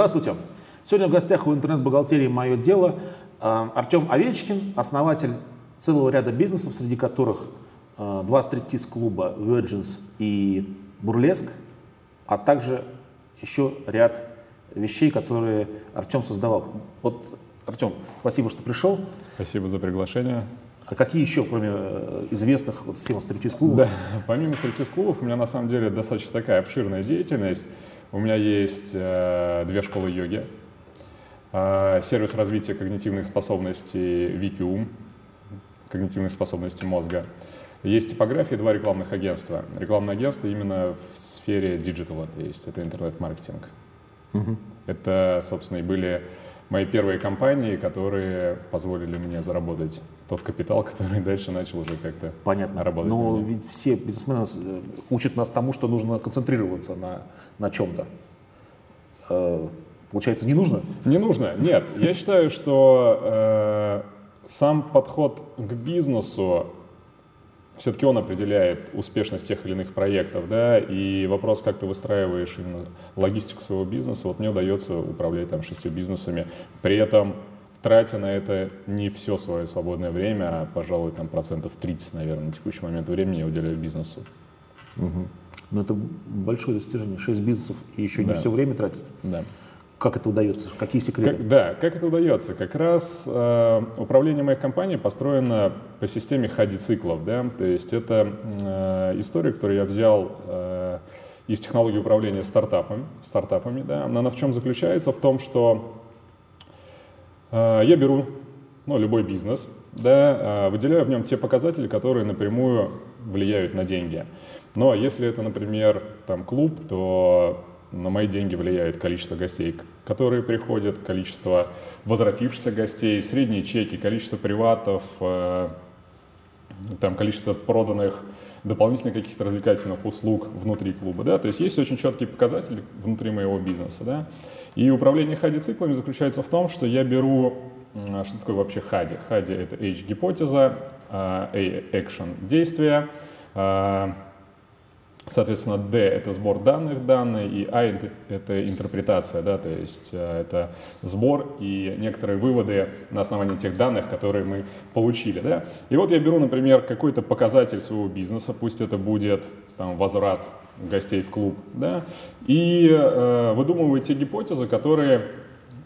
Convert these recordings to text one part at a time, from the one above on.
Здравствуйте. Сегодня в гостях у интернет-бухгалтерии «Мое дело» э, Артем Овечкин, основатель целого ряда бизнесов, среди которых э, два стриптиз-клуба Virgins и Бурлеск, а также еще ряд вещей, которые Артем создавал. Вот, Артем, спасибо, что пришел. Спасибо за приглашение. А какие еще, кроме э, известных вот схем стриптиз-клубов? Да, помимо стриптиз-клубов у меня на самом деле достаточно такая обширная деятельность. У меня есть э, две школы йоги, э, сервис развития когнитивных способностей Викиум, когнитивных способностей мозга. Есть типография, два рекламных агентства. Рекламное агентство именно в сфере диджитала, то есть это интернет-маркетинг. Угу. Это, собственно, и были мои первые компании, которые позволили мне заработать тот капитал, который дальше начал уже как-то Понятно. работать. Но ведь все бизнесмены э, учат нас тому, что нужно концентрироваться на, на чем-то. Э, получается, не нужно? Не нужно, нет. Я считаю, что э, сам подход к бизнесу все-таки он определяет успешность тех или иных проектов, да, и вопрос, как ты выстраиваешь именно логистику своего бизнеса, вот мне удается управлять там шестью бизнесами, при этом тратя на это не все свое свободное время, а, пожалуй, там процентов 30, наверное, на текущий момент времени я уделяю бизнесу. Угу. Но это большое достижение, шесть бизнесов и еще да. не все время тратить. Да. Как это удается? Какие секреты? Как, да, как это удается? Как раз э, управление моих компаний построено по системе хади-циклов. Да? То есть это э, история, которую я взял э, из технологии управления стартапами. стартапами да? Она в чем заключается? В том, что я беру ну, любой бизнес, да, э, выделяю в нем те показатели, которые напрямую влияют на деньги. Но если это, например, там, клуб, то на мои деньги влияет количество гостей, которые приходят, количество возвратившихся гостей, средние чеки, количество приватов, э, там количество проданных дополнительных каких-то развлекательных услуг внутри клуба, да, то есть есть очень четкие показатели внутри моего бизнеса, да, и управление хади-циклами заключается в том, что я беру, что такое вообще хади? Хади — это H-гипотеза, A — action — действие, э, Соответственно, D — это сбор данных, данные, и а — это интерпретация, да, то есть э, это сбор и некоторые выводы на основании тех данных, которые мы получили. Да. И вот я беру, например, какой-то показатель своего бизнеса, пусть это будет там, возврат гостей в клуб, да, и э, выдумываю те гипотезы, которые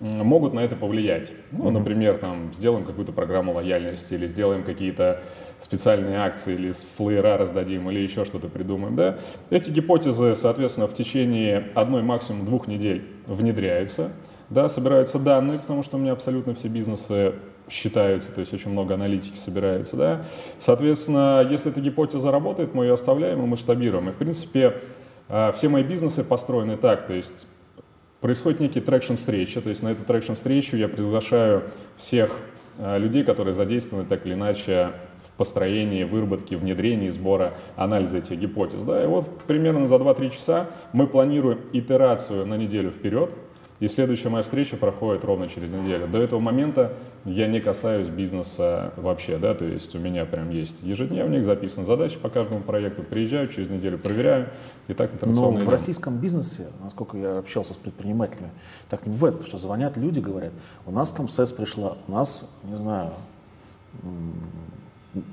могут на это повлиять. Ну, например, там, сделаем какую-то программу лояльности или сделаем какие-то специальные акции или флеера раздадим или еще что-то придумаем. Да? Эти гипотезы, соответственно, в течение одной, максимум двух недель внедряются. Да, собираются данные, потому что у меня абсолютно все бизнесы считаются, то есть очень много аналитики собирается, да. Соответственно, если эта гипотеза работает, мы ее оставляем и масштабируем. И, в принципе, а, все мои бизнесы построены так, то есть происходит некий traction встреча, то есть на эту traction встречу я приглашаю всех э, людей, которые задействованы так или иначе в построении, выработке, внедрении, сбора, анализа этих гипотез. Да? И вот примерно за 2-3 часа мы планируем итерацию на неделю вперед, и следующая моя встреча проходит ровно через неделю. До этого момента я не касаюсь бизнеса вообще, да, то есть у меня прям есть ежедневник, записан задачи по каждому проекту, приезжаю через неделю, проверяю, и так Но в российском бизнесе, насколько я общался с предпринимателями, так не бывает, потому что звонят люди, говорят, у нас там СЭС пришла, у нас, не знаю,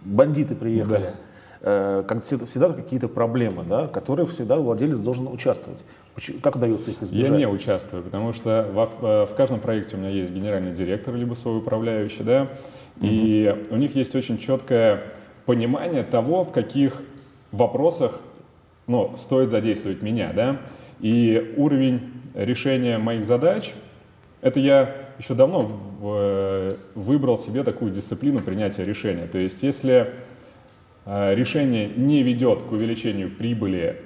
бандиты приехали. Да э, как всегда, всегда какие-то проблемы, да, которые всегда владелец должен участвовать. Как удается их избежать? Я не участвую, потому что в, э, в каждом проекте у меня есть генеральный директор, либо свой управляющий, да, угу. и у них есть очень четкое понимание того, в каких вопросах ну, стоит задействовать меня, да, и уровень решения моих задач, это я еще давно э, выбрал себе такую дисциплину принятия решения. То есть если э, решение не ведет к увеличению прибыли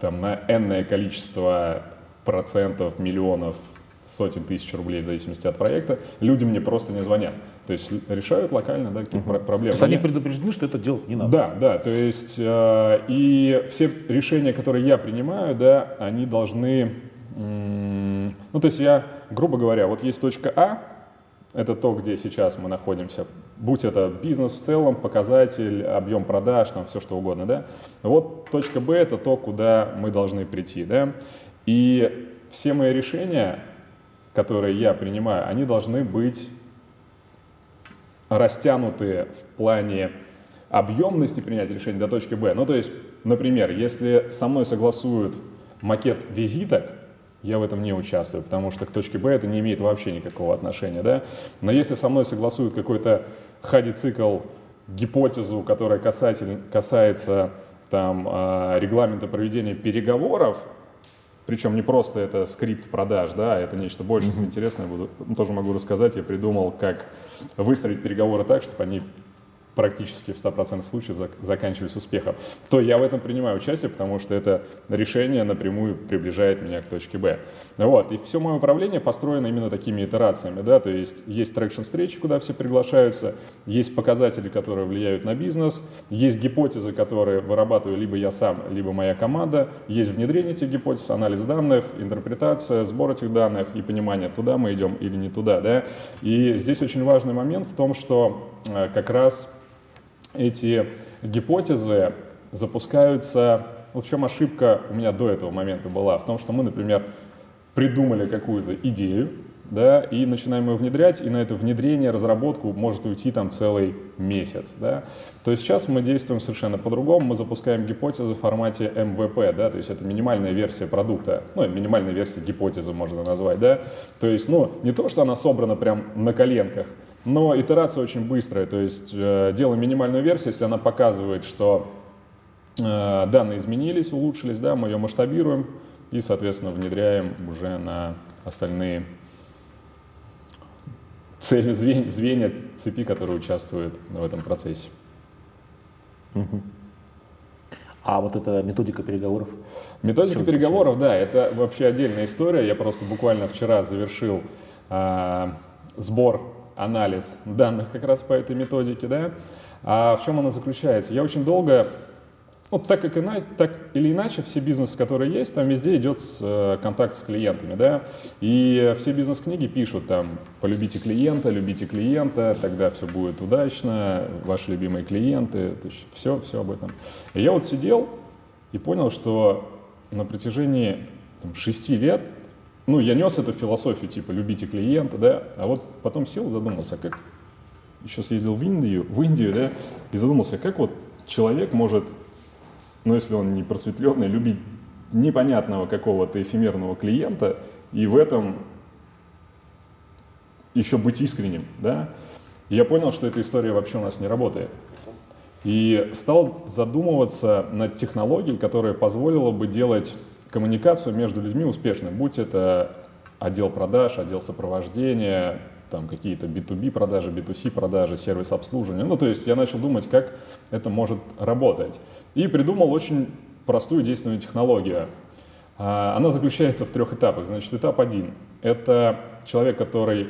там, на энное количество процентов, миллионов, сотен тысяч рублей в зависимости от проекта, люди мне просто не звонят. То есть решают локально да, какие-то угу. проблемы. То есть они предупреждены, что это делать не надо. Да, да. То есть э, и все решения, которые я принимаю, да, они должны... М- ну, то есть я, грубо говоря, вот есть точка А, это то, где сейчас мы находимся. Будь это бизнес в целом, показатель, объем продаж, там все что угодно, да. Вот точка Б — это то, куда мы должны прийти, да. И все мои решения, которые я принимаю, они должны быть растянутые в плане объемности принятия решения до точки Б. Ну, то есть, например, если со мной согласуют макет визиток, я в этом не участвую, потому что к точке Б это не имеет вообще никакого отношения, да. Но если со мной согласуют какой-то хади-цикл, гипотезу, которая касатель, касается там, а, регламента проведения переговоров, причем не просто это скрипт продаж, да, это нечто больше mm-hmm. интересное, буду, тоже могу рассказать. Я придумал, как выстроить переговоры так, чтобы они практически в 100% случаев заканчивались успехом, то я в этом принимаю участие, потому что это решение напрямую приближает меня к точке Б. Вот. И все мое управление построено именно такими итерациями. Да? То есть есть traction встречи, куда все приглашаются, есть показатели, которые влияют на бизнес, есть гипотезы, которые вырабатываю либо я сам, либо моя команда, есть внедрение этих гипотез, анализ данных, интерпретация, сбор этих данных и понимание, туда мы идем или не туда. Да? И здесь очень важный момент в том, что э, как раз эти гипотезы запускаются... Вот в чем ошибка у меня до этого момента была? В том, что мы, например, придумали какую-то идею, да, и начинаем ее внедрять, и на это внедрение, разработку может уйти там целый месяц, да. То есть сейчас мы действуем совершенно по-другому, мы запускаем гипотезы в формате MVP, да, то есть это минимальная версия продукта, ну, минимальная версия гипотезы можно назвать, да. То есть, ну, не то, что она собрана прям на коленках, но итерация очень быстрая, то есть э, делаем минимальную версию, если она показывает, что э, данные изменились, улучшились, да, мы ее масштабируем и, соответственно, внедряем уже на остальные цели, звенья, звенья цепи, которые участвуют в этом процессе. А вот эта методика переговоров? Методика переговоров, да, это вообще отдельная история. Я просто буквально вчера завершил э, сбор анализ данных как раз по этой методике, да. А в чем она заключается? Я очень долго, ну, так, как иначе, так или иначе, все бизнесы, которые есть, там везде идет с, э, контакт с клиентами, да, и все бизнес-книги пишут там, полюбите клиента, любите клиента, тогда все будет удачно, ваши любимые клиенты, все, все об этом. И я вот сидел и понял, что на протяжении там, шести лет ну, я нес эту философию, типа, любите клиента, да, а вот потом сел задумался, как, еще съездил в Индию, в Индию, да, и задумался, как вот человек может, ну, если он не просветленный, любить непонятного какого-то эфемерного клиента и в этом еще быть искренним, да. Я понял, что эта история вообще у нас не работает. И стал задумываться над технологией, которая позволила бы делать коммуникацию между людьми успешной, будь это отдел продаж, отдел сопровождения, там какие-то B2B продажи, B2C продажи, сервис обслуживания. Ну, то есть я начал думать, как это может работать. И придумал очень простую действенную технологию. А, она заключается в трех этапах. Значит, этап один – это человек, который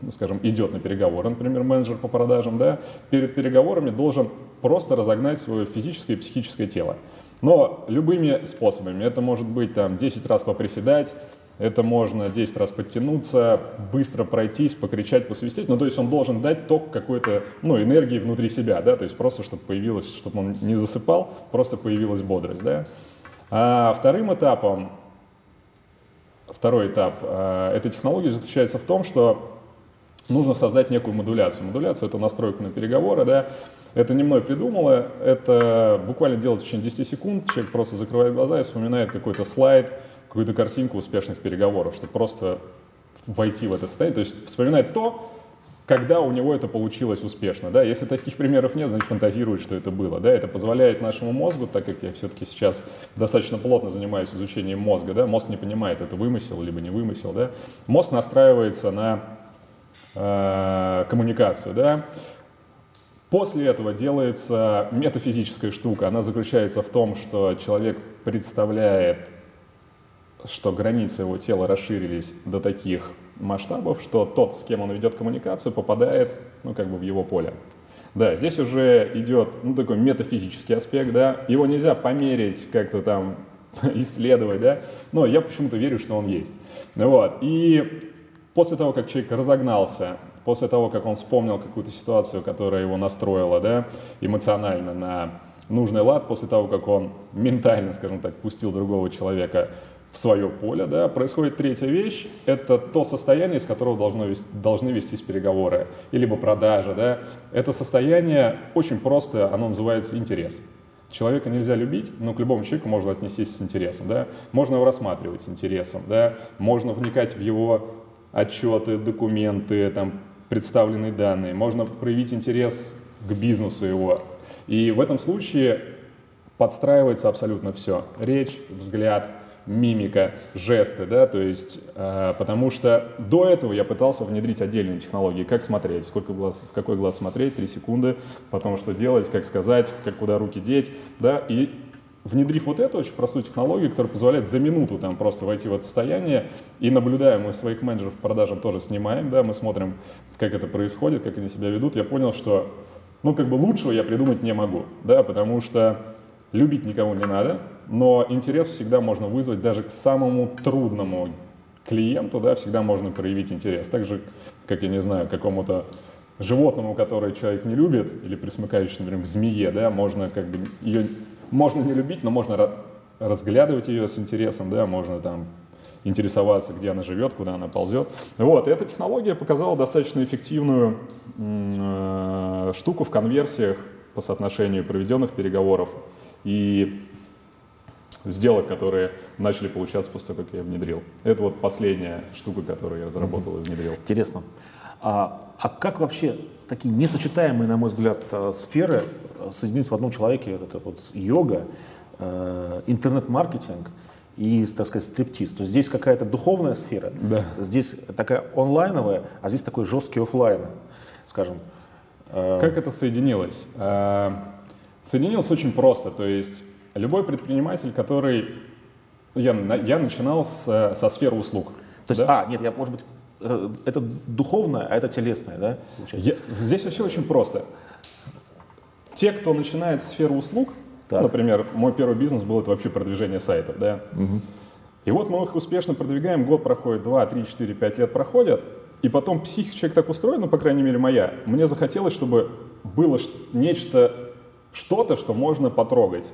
ну, скажем, идет на переговоры, например, менеджер по продажам, да, перед переговорами должен просто разогнать свое физическое и психическое тело. Но любыми способами. Это может быть там 10 раз поприседать, это можно 10 раз подтянуться, быстро пройтись, покричать, посвистеть. Ну, то есть он должен дать ток какой-то, ну, энергии внутри себя, да, то есть просто, чтобы появилось, чтобы он не засыпал, просто появилась бодрость, да. А вторым этапом, второй этап э, этой технологии заключается в том, что нужно создать некую модуляцию. Модуляция — это настройка на переговоры, да, это не мной придумала, это буквально делать в течение 10 секунд. Человек просто закрывает глаза и вспоминает какой-то слайд, какую-то картинку успешных переговоров, чтобы просто войти в это состояние. То есть вспоминать то, когда у него это получилось успешно. Да? Если таких примеров нет, значит фантазирует, что это было. Да? Это позволяет нашему мозгу, так как я все-таки сейчас достаточно плотно занимаюсь изучением мозга, да? мозг не понимает, это вымысел либо не вымысел. Да? Мозг настраивается на э, коммуникацию. Да? После этого делается метафизическая штука. Она заключается в том, что человек представляет, что границы его тела расширились до таких масштабов, что тот, с кем он ведет коммуникацию, попадает ну, как бы в его поле. Да, здесь уже идет ну, такой метафизический аспект, да, его нельзя померить, как-то там исследовать, да, но я почему-то верю, что он есть. Вот. И после того, как человек разогнался, после того, как он вспомнил какую-то ситуацию, которая его настроила да, эмоционально на нужный лад, после того, как он ментально, скажем так, пустил другого человека в свое поле, да, происходит третья вещь, это то состояние, из которого должно вести, должны вестись переговоры, и либо продажа, да, это состояние очень просто, оно называется интерес. Человека нельзя любить, но к любому человеку можно отнестись с интересом, да, можно его рассматривать с интересом, да, можно вникать в его отчеты, документы, там, представленные данные, можно проявить интерес к бизнесу его. И в этом случае подстраивается абсолютно все. Речь, взгляд, мимика, жесты, да, то есть, э, потому что до этого я пытался внедрить отдельные технологии, как смотреть, сколько глаз, в какой глаз смотреть, 3 секунды, потом что делать, как сказать, как куда руки деть, да, и внедрив вот эту очень простую технологию, которая позволяет за минуту там просто войти в это состояние, и наблюдаем, мы своих менеджеров по продажам тоже снимаем, да, мы смотрим, как это происходит, как они себя ведут, я понял, что, ну, как бы лучшего я придумать не могу, да, потому что любить никого не надо, но интерес всегда можно вызвать даже к самому трудному клиенту, да, всегда можно проявить интерес. Так же, как, я не знаю, какому-то животному, которое человек не любит, или присмыкающему, например, к змее, да, можно как бы ее можно не любить, но можно разглядывать ее с интересом, да, можно там интересоваться, где она живет, куда она ползет. Вот, и эта технология показала достаточно эффективную э, штуку в конверсиях по соотношению проведенных переговоров и сделок, которые начали получаться после того, как я внедрил. Это вот последняя штука, которую я разработал и внедрил. Интересно. А, а как вообще такие несочетаемые, на мой взгляд, э, сферы э, соединиться в одном человеке? Это вот йога, э, интернет-маркетинг и, так сказать, стриптиз. То есть здесь какая-то духовная сфера, да. здесь такая онлайновая, а здесь такой жесткий офлайн, скажем. Как это соединилось? Соединилось очень просто. То есть любой предприниматель, который... Я, я начинал с, со сферы услуг. То есть, да? а, нет, я, может быть, э, это духовное, а это телесное, да? Я, здесь все очень просто. Те, кто начинает сферу услуг, так. например, мой первый бизнес был это вообще продвижение сайтов, да? Угу. И вот мы их успешно продвигаем, год проходит, два, три, четыре, пять лет проходят, и потом психика человек так устроена, ну, по крайней мере, моя, мне захотелось, чтобы было нечто, что-то, что можно потрогать.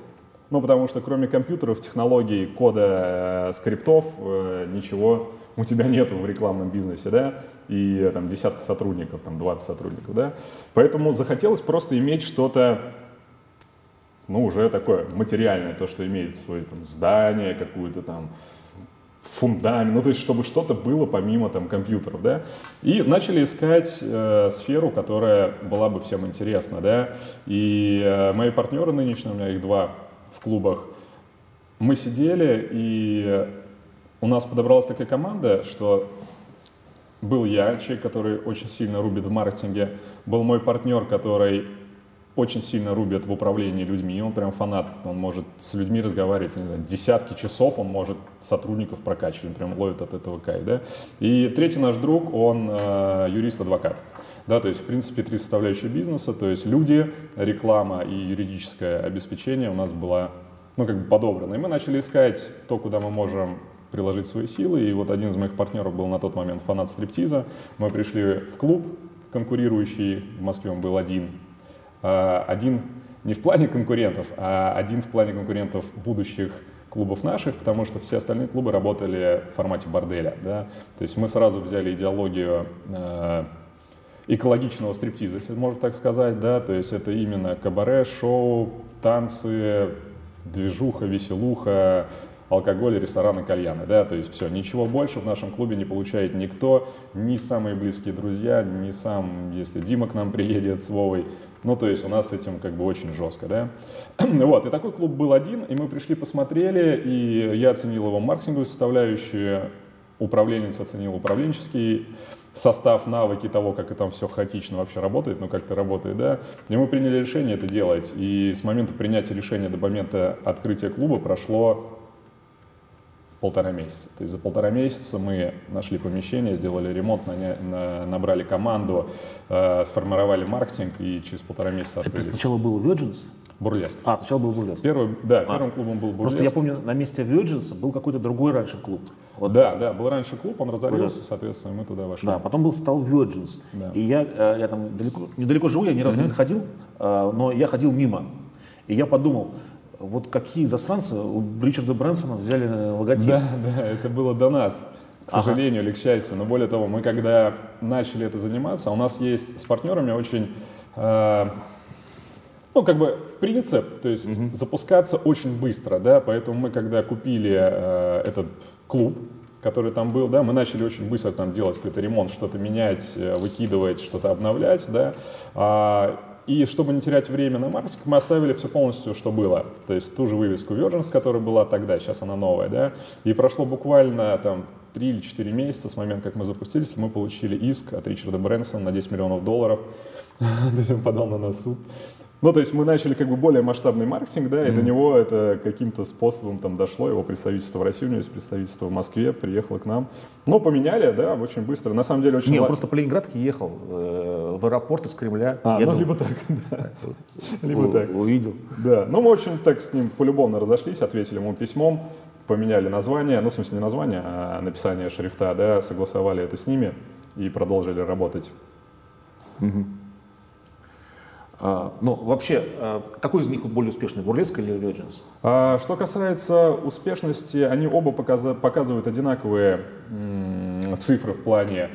Ну, потому что кроме компьютеров, технологий, кода, э, скриптов, э, ничего у тебя нету в рекламном бизнесе, да, и э, там десятка сотрудников, там 20 сотрудников, да. Поэтому захотелось просто иметь что-то, ну, уже такое материальное, то, что имеет свое там здание, какую-то там фундамент, ну то есть чтобы что-то было помимо там компьютеров, да, и начали искать э, сферу, которая была бы всем интересна, да, и э, мои партнеры нынешние, у меня их два в клубах, мы сидели, и у нас подобралась такая команда, что был я, человек, который очень сильно рубит в маркетинге, был мой партнер, который очень сильно рубит в управлении людьми, он прям фанат, он может с людьми разговаривать, не знаю, десятки часов, он может сотрудников прокачивать, он прям ловит от этого кайф, да. И третий наш друг, он э, юрист-адвокат. Да, то есть, в принципе, три составляющие бизнеса, то есть люди, реклама и юридическое обеспечение у нас была, ну, как бы подобрано. И мы начали искать то, куда мы можем приложить свои силы. И вот один из моих партнеров был на тот момент фанат стриптиза. Мы пришли в клуб конкурирующий, в Москве он был один. А, один не в плане конкурентов, а один в плане конкурентов будущих клубов наших, потому что все остальные клубы работали в формате борделя. Да? То есть мы сразу взяли идеологию а, экологичного стриптиза, если можно так сказать, да, то есть это именно кабаре, шоу, танцы, движуха, веселуха, алкоголь, рестораны, кальяны, да, то есть все, ничего больше в нашем клубе не получает никто, ни самые близкие друзья, ни сам, если Дима к нам приедет с Вовой, ну, то есть у нас с этим как бы очень жестко, да. вот, и такой клуб был один, и мы пришли, посмотрели, и я оценил его маркетинговую составляющую, управленец оценил управленческий состав, навыки того, как это там все хаотично вообще работает, ну как это работает, да. И мы приняли решение это делать. И с момента принятия решения до момента открытия клуба прошло полтора месяца. То есть за полтора месяца мы нашли помещение, сделали ремонт, на, на, набрали команду, э, сформировали маркетинг и через полтора месяца открылись. Это сначала был Virgins? Бурлеск. А, сначала был Бурлеск. Первый, да, а. первым клубом был Бурлеск. Просто я помню, на месте Virgins был какой-то другой раньше клуб. Вот. Да, да, был раньше клуб, он разорился, Бурлеск. соответственно, мы туда вошли. Да, потом был стал Virgins. Да. И я, э, я там далеко, недалеко живу, я ни разу mm-hmm. не заходил, э, но я ходил мимо. И я подумал, Вот какие засранцы у Ричарда Брэнсона взяли логотип? Да, да, это было до нас, к сожалению ага. или к счастью. Но более того, мы когда начали это заниматься, у нас есть с партнерами очень, э, ну, как бы принцип, то есть угу. запускаться очень быстро, да, поэтому мы когда купили э, этот клуб, который там был, да, мы начали очень быстро там делать какой-то ремонт, что-то менять, э, выкидывать, что-то обновлять, да, а, и чтобы не терять время на маркетинг, мы оставили все полностью, что было. То есть ту же вывеску Virgins, которая была тогда, сейчас она новая, да. И прошло буквально там 3 или 4 месяца с момента, как мы запустились, мы получили иск от Ричарда Брэнсона на 10 миллионов долларов. То есть он подал на нас суд. Ну, то есть мы начали как бы более масштабный маркетинг, да, и mm-hmm. до него это каким-то способом там дошло, его представительство в России, у него есть представительство в Москве, приехало к нам. Но поменяли, да, очень быстро. На самом деле очень... Не, он просто по Ленинградке ехал э, в аэропорт из Кремля. А, ну, либо так, да. Либо так. Увидел. Да, ну мы очень так с ним полюбовно разошлись, ответили ему письмом, поменяли название, ну, в смысле не название, а написание шрифта, да, согласовали это с ними и продолжили работать. Угу. А, ну, вообще, а, какой из них более успешный, Бурлеск или Virgins? А, что касается успешности, они оба показывают одинаковые цифры в плане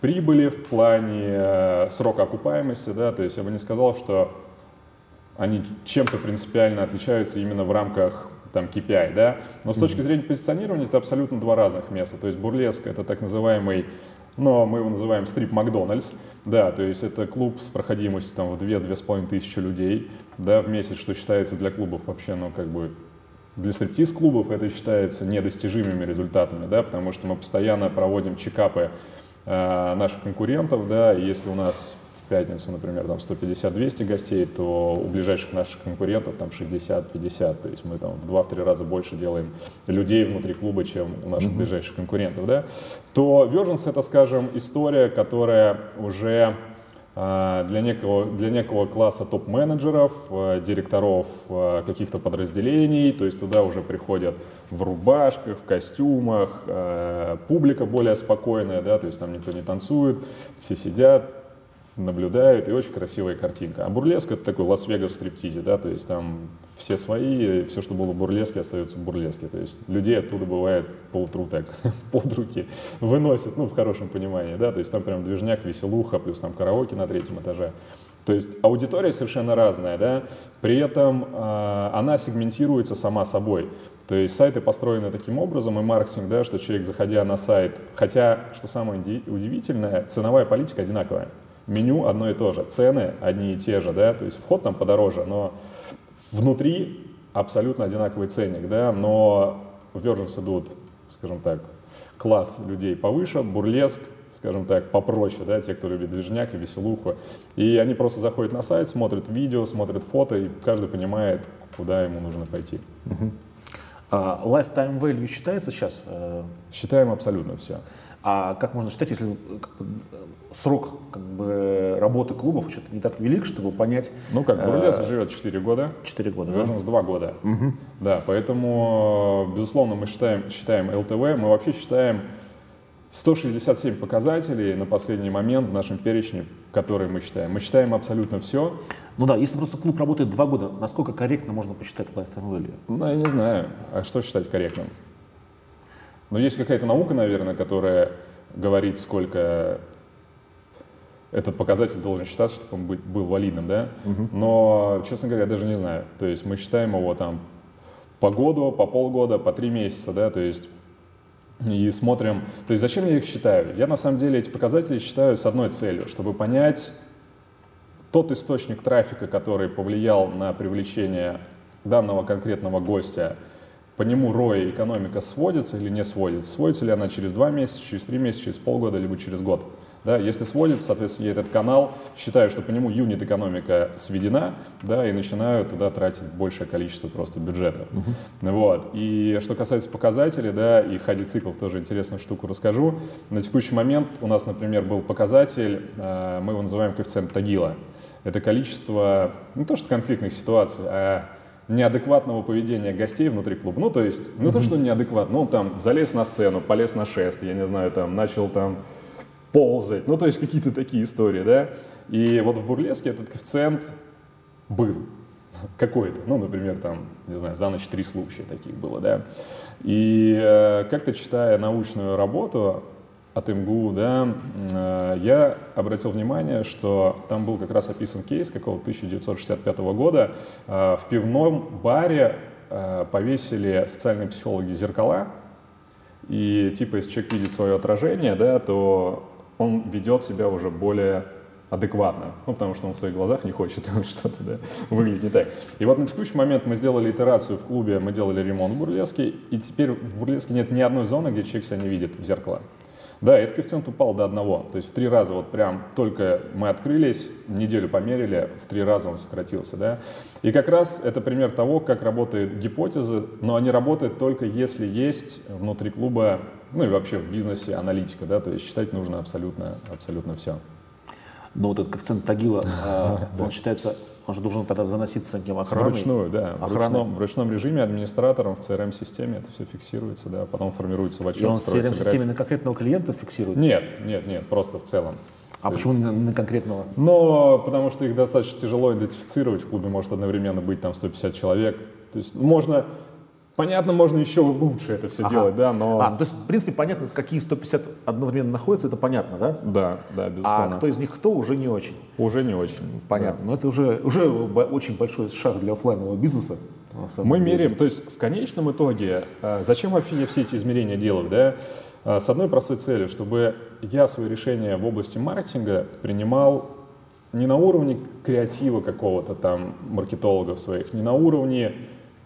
прибыли, в плане э, срока окупаемости, да, то есть я бы не сказал, что они чем-то принципиально отличаются именно в рамках там KPI, да, но с точки зрения позиционирования это абсолютно два разных места, то есть Бурлеск это так называемый но мы его называем стрип Макдональдс, да, то есть это клуб с проходимостью там в 2-2,5 тысячи людей, да, в месяц, что считается для клубов вообще, ну, как бы, для стриптиз-клубов это считается недостижимыми результатами, да, потому что мы постоянно проводим чекапы э, наших конкурентов, да, и если у нас пятницу, например, там 150-200 гостей, то у ближайших наших конкурентов там 60-50, то есть мы там в 2-3 раза больше делаем людей внутри клуба, чем у наших mm-hmm. ближайших конкурентов, да, то Virgins это, скажем, история, которая уже а, для некого, для некого класса топ-менеджеров, а, директоров а, каких-то подразделений, то есть туда уже приходят в рубашках, в костюмах, публика более спокойная, да, то есть там никто не танцует, все сидят, наблюдают, и очень красивая картинка. А бурлеск — это такой Лас-Вегас в стриптизе, да, то есть там все свои, все, что было в бурлеске, остается в бурлеске. То есть людей оттуда бывает полутру так под руки выносят, ну, в хорошем понимании, да, то есть там прям движняк, веселуха, плюс там караоке на третьем этаже. То есть аудитория совершенно разная, да, при этом э, она сегментируется сама собой. То есть сайты построены таким образом, и маркетинг, да, что человек, заходя на сайт, хотя, что самое удивительное, ценовая политика одинаковая меню одно и то же, цены одни и те же, да, то есть вход там подороже, но внутри абсолютно одинаковый ценник, да, но в Virgins идут, скажем так, класс людей повыше, бурлеск, скажем так, попроще, да, те, кто любит движняк и веселуху. И они просто заходят на сайт, смотрят видео, смотрят фото, и каждый понимает, куда ему нужно пойти. Uh-huh. Uh, lifetime value считается сейчас? Считаем абсолютно все. А как можно считать, если как бы, срок как бы, работы клубов что-то не так велик, чтобы понять... Ну как, Бурлеск э, живет 4 года. 4 года, Virgins да? 2 года. Угу. Да, поэтому, безусловно, мы считаем, считаем ЛТВ, мы вообще считаем 167 показателей на последний момент в нашем перечне, которые мы считаем. Мы считаем абсолютно все. Ну да, если просто клуб работает два года, насколько корректно можно посчитать lifetime value? Ну, я не знаю. А что считать корректным? Но есть какая-то наука, наверное, которая говорит, сколько этот показатель должен считаться, чтобы он был валидным, да? Угу. Но, честно говоря, я даже не знаю. То есть мы считаем его там по году, по полгода, по три месяца, да, то есть и смотрим, то есть зачем я их считаю? Я на самом деле эти показатели считаю с одной целью, чтобы понять тот источник трафика, который повлиял на привлечение данного конкретного гостя по нему ROI экономика сводится или не сводится. Сводится ли она через два месяца, через три месяца, через полгода, либо через год. Да, если сводится, соответственно, я этот канал считаю, что по нему юнит экономика сведена, да, и начинаю туда тратить большее количество просто бюджетов. Uh-huh. Вот. И что касается показателей, да, и ходи циклов тоже интересную штуку расскажу. На текущий момент у нас, например, был показатель, э, мы его называем коэффициент Тагила. Это количество, не то что конфликтных ситуаций, а неадекватного поведения гостей внутри клуба. Ну, то есть, не то, что неадекватно, ну, он там залез на сцену, полез на шест, я не знаю, там, начал там ползать, ну, то есть, какие-то такие истории, да. И вот в Бурлеске этот коэффициент был. какой-то, ну, например, там, не знаю, за ночь три случая таких было, да. И э, как-то читая научную работу от МГУ, да, э, я обратил внимание, что там был как раз описан кейс какого-то 1965 года. Э, в пивном баре э, повесили социальные психологи зеркала, и типа, если человек видит свое отражение, да, то он ведет себя уже более адекватно, ну, потому что он в своих глазах не хочет что-то да, выглядеть не так. И вот на текущий момент мы сделали итерацию в клубе, мы делали ремонт в бурлеске, и теперь в бурлеске нет ни одной зоны, где человек себя не видит в зеркало. Да, этот коэффициент упал до одного. То есть в три раза вот прям только мы открылись, неделю померили, в три раза он сократился. Да? И как раз это пример того, как работает гипотеза, но они работают только если есть внутри клуба, ну и вообще в бизнесе аналитика. Да? То есть считать нужно абсолютно, абсолютно все. Но вот этот коэффициент Тагила, а, он считается, он же должен тогда заноситься неким охраной. Вручную, да. В ручном, в ручном режиме администратором в CRM-системе это все фиксируется, да, потом формируется в отчет. И он в CRM-системе на конкретного клиента фиксируется? Нет, нет, нет, просто в целом. А То почему на, на конкретного? Но потому что их достаточно тяжело идентифицировать. В клубе может одновременно быть там 150 человек. То есть можно Понятно, можно еще лучше это все ага. делать, да, но... А, то есть, в принципе, понятно, какие 150 одновременно находятся, это понятно, да? Да, да, безусловно. А кто из них кто, уже не очень. Уже не очень. Понятно. Да. Но это уже, уже очень большой шаг для офлайнового бизнеса. Мы деле. меряем, то есть в конечном итоге, а, зачем вообще я все эти измерения делаю, да? А, с одной простой целью, чтобы я свои решения в области маркетинга принимал не на уровне креатива какого-то там маркетологов своих, не на уровне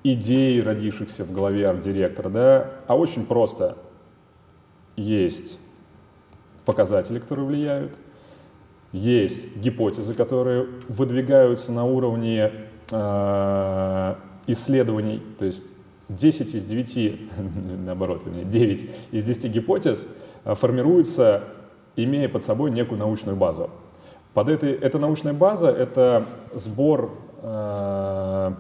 идей, родившихся в голове арт-директора, да, а очень просто. Есть показатели, которые влияют, есть гипотезы, которые выдвигаются на уровне э, исследований, то есть 10 из 9, наоборот, 9 из 10 гипотез э, формируются, имея под собой некую научную базу. Под этой, эта научная база — это сбор э,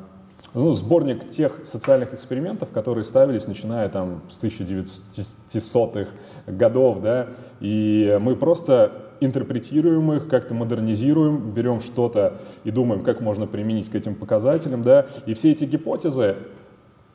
ну, сборник тех социальных экспериментов, которые ставились, начиная там с 1900-х годов, да, и мы просто интерпретируем их, как-то модернизируем, берем что-то и думаем, как можно применить к этим показателям, да, и все эти гипотезы,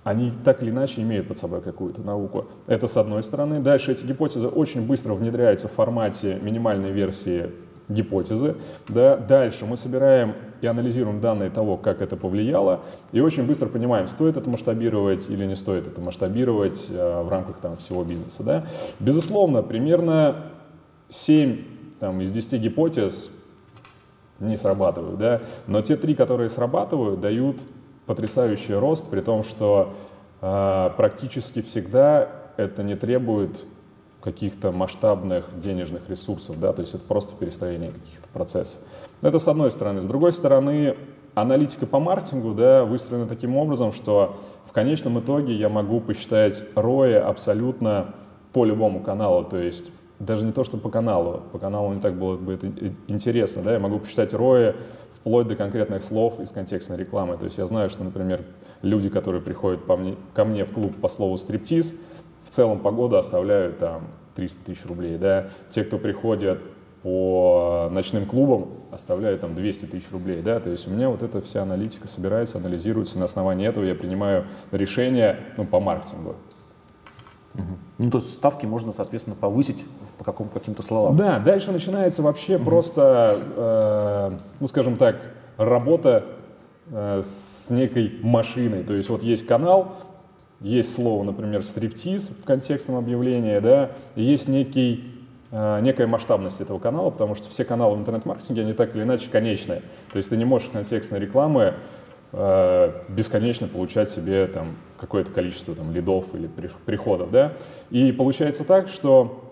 они так или иначе имеют под собой какую-то науку. Это с одной стороны. Дальше эти гипотезы очень быстро внедряются в формате минимальной версии гипотезы. Да. Дальше мы собираем и анализируем данные того, как это повлияло, и очень быстро понимаем, стоит это масштабировать или не стоит это масштабировать э, в рамках там, всего бизнеса. Да. Безусловно, примерно 7 там, из 10 гипотез не срабатывают, да, но те три, которые срабатывают, дают потрясающий рост, при том, что э, практически всегда это не требует каких-то масштабных денежных ресурсов, да, то есть это просто перестроение каких-то процессов. Это с одной стороны. С другой стороны, аналитика по маркетингу, да, выстроена таким образом, что в конечном итоге я могу посчитать ROI абсолютно по любому каналу, то есть даже не то, что по каналу, по каналу не так было бы это интересно, да, я могу посчитать ROI вплоть до конкретных слов из контекстной рекламы, то есть я знаю, что, например, люди, которые приходят по мне, ко мне в клуб по слову стриптиз, в целом по году оставляют там 300 тысяч рублей, да. Те, кто приходят по ночным клубам, оставляют там 200 тысяч рублей, да, то есть у меня вот эта вся аналитика собирается, анализируется, на основании этого я принимаю решение, ну, по маркетингу. Угу. Ну, то есть ставки можно, соответственно, повысить по какому, каким-то словам. Да, дальше начинается вообще угу. просто, э, ну, скажем так, работа э, с некой машиной. То есть вот есть канал, есть слово, например, стриптиз в контекстном объявлении, да, и есть некий, э, некая масштабность этого канала, потому что все каналы в интернет-маркетинге, они так или иначе конечные. То есть ты не можешь контекстной рекламы э, бесконечно получать себе там какое-то количество там лидов или приходов, да. И получается так, что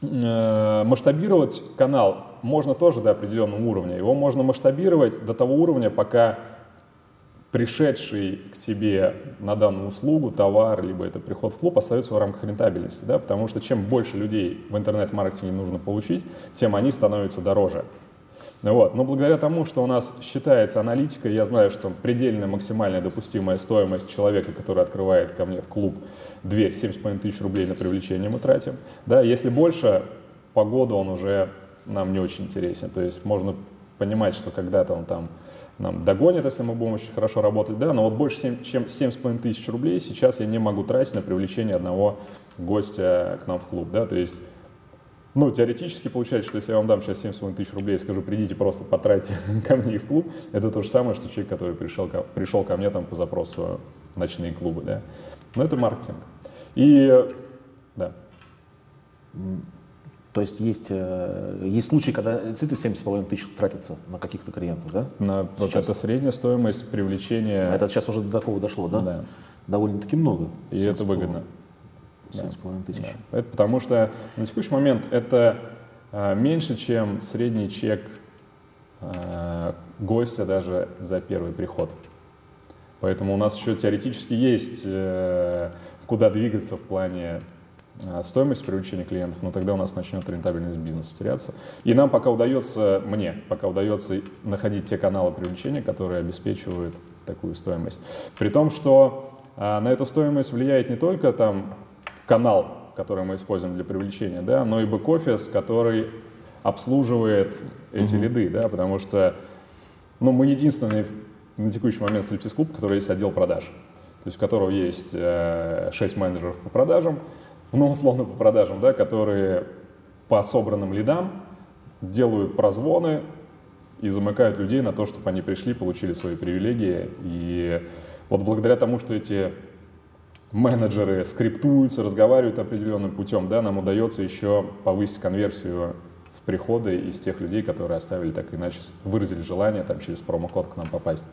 э, масштабировать канал можно тоже до определенного уровня. Его можно масштабировать до того уровня, пока пришедший к тебе на данную услугу, товар, либо это приход в клуб, остается в рамках рентабельности, да, потому что чем больше людей в интернет-маркетинге нужно получить, тем они становятся дороже. Вот. Но благодаря тому, что у нас считается аналитика, я знаю, что предельная максимальная допустимая стоимость человека, который открывает ко мне в клуб дверь, 7,5 тысяч рублей на привлечение мы тратим. Да, если больше, по году он уже нам не очень интересен. То есть можно понимать, что когда-то он там нам догонит, если мы будем очень хорошо работать, да, но вот больше 7, чем 7,5 тысяч рублей сейчас я не могу тратить на привлечение одного гостя к нам в клуб, да, то есть ну, теоретически получается, что если я вам дам сейчас 7,5 тысяч рублей и скажу, придите просто потратьте ко мне в клуб, это то же самое, что человек, который пришел, пришел ко мне там по запросу ночные клубы, да. Но это маркетинг. И, да. То есть есть, э, есть случаи, когда действительно 7,5 тысяч тратится на каких-то клиентов, да? На, вот это средняя стоимость привлечения. А это сейчас уже до такого дошло, да? Да. Довольно-таки много. И это выгодно. 7,5 тысяч. Да. Это потому что на текущий момент это а, меньше, чем средний чек а, гостя даже за первый приход. Поэтому у нас еще теоретически есть э, куда двигаться в плане а, стоимости привлечения клиентов, но тогда у нас начнет рентабельность бизнеса теряться. И нам пока удается, мне пока удается находить те каналы привлечения, которые обеспечивают такую стоимость. При том, что а, на эту стоимость влияет не только там канал, который мы используем для привлечения, да, но и бэк-офис, который обслуживает эти mm-hmm. лиды, да, потому что ну, мы единственный на текущий момент стриптиз-клуб, который есть отдел продаж, то есть у которого есть э, 6 менеджеров по продажам, ну, условно по продажам, да, которые по собранным лидам делают прозвоны и замыкают людей на то, чтобы они пришли, получили свои привилегии. И вот благодаря тому, что эти менеджеры скриптуются, разговаривают определенным путем, да, нам удается еще повысить конверсию в приходы из тех людей, которые оставили так иначе, выразили желание там через промокод к нам попасть.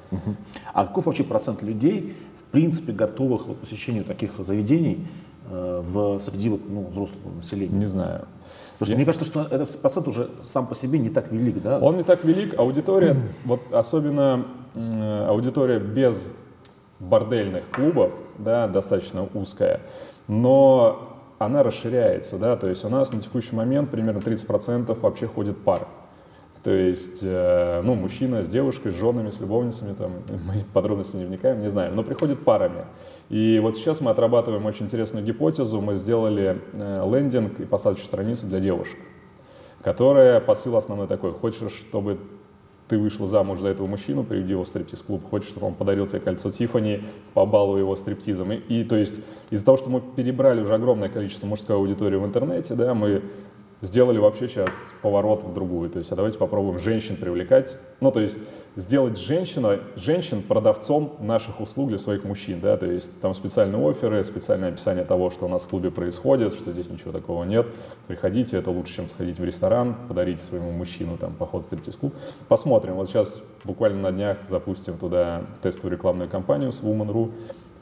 А каков вообще процент людей, в принципе, готовых к посещению таких заведений в, среди вот, ну, взрослого населения? Не знаю. Потому что Я... мне кажется, что этот процент уже сам по себе не так велик, да? Он не так велик, аудитория, вот особенно э, аудитория без бордельных клубов, да, достаточно узкая, но она расширяется, да, то есть у нас на текущий момент примерно 30% вообще ходит пар. То есть, э, ну, мужчина с девушкой, с женами, с любовницами, там, мы в подробности не вникаем, не знаю, но приходят парами. И вот сейчас мы отрабатываем очень интересную гипотезу. Мы сделали э, лендинг и посадочную страницу для девушек, которая посыл основной такой. Хочешь, чтобы ты вышла замуж за этого мужчину, приведи его в стриптиз-клуб, хочешь, чтобы он подарил тебе кольцо Тифани, побалуй его стриптизом. И, и то есть из-за того, что мы перебрали уже огромное количество мужской аудитории в интернете, да, мы сделали вообще сейчас поворот в другую. То есть, а давайте попробуем женщин привлекать. Ну, то есть, сделать женщина, женщин продавцом наших услуг для своих мужчин, да, то есть там специальные оферы, специальное описание того, что у нас в клубе происходит, что здесь ничего такого нет. Приходите, это лучше, чем сходить в ресторан, подарите своему мужчину там поход в стриптиз-клуб. Посмотрим. Вот сейчас буквально на днях запустим туда тестовую рекламную кампанию с Woman.ru.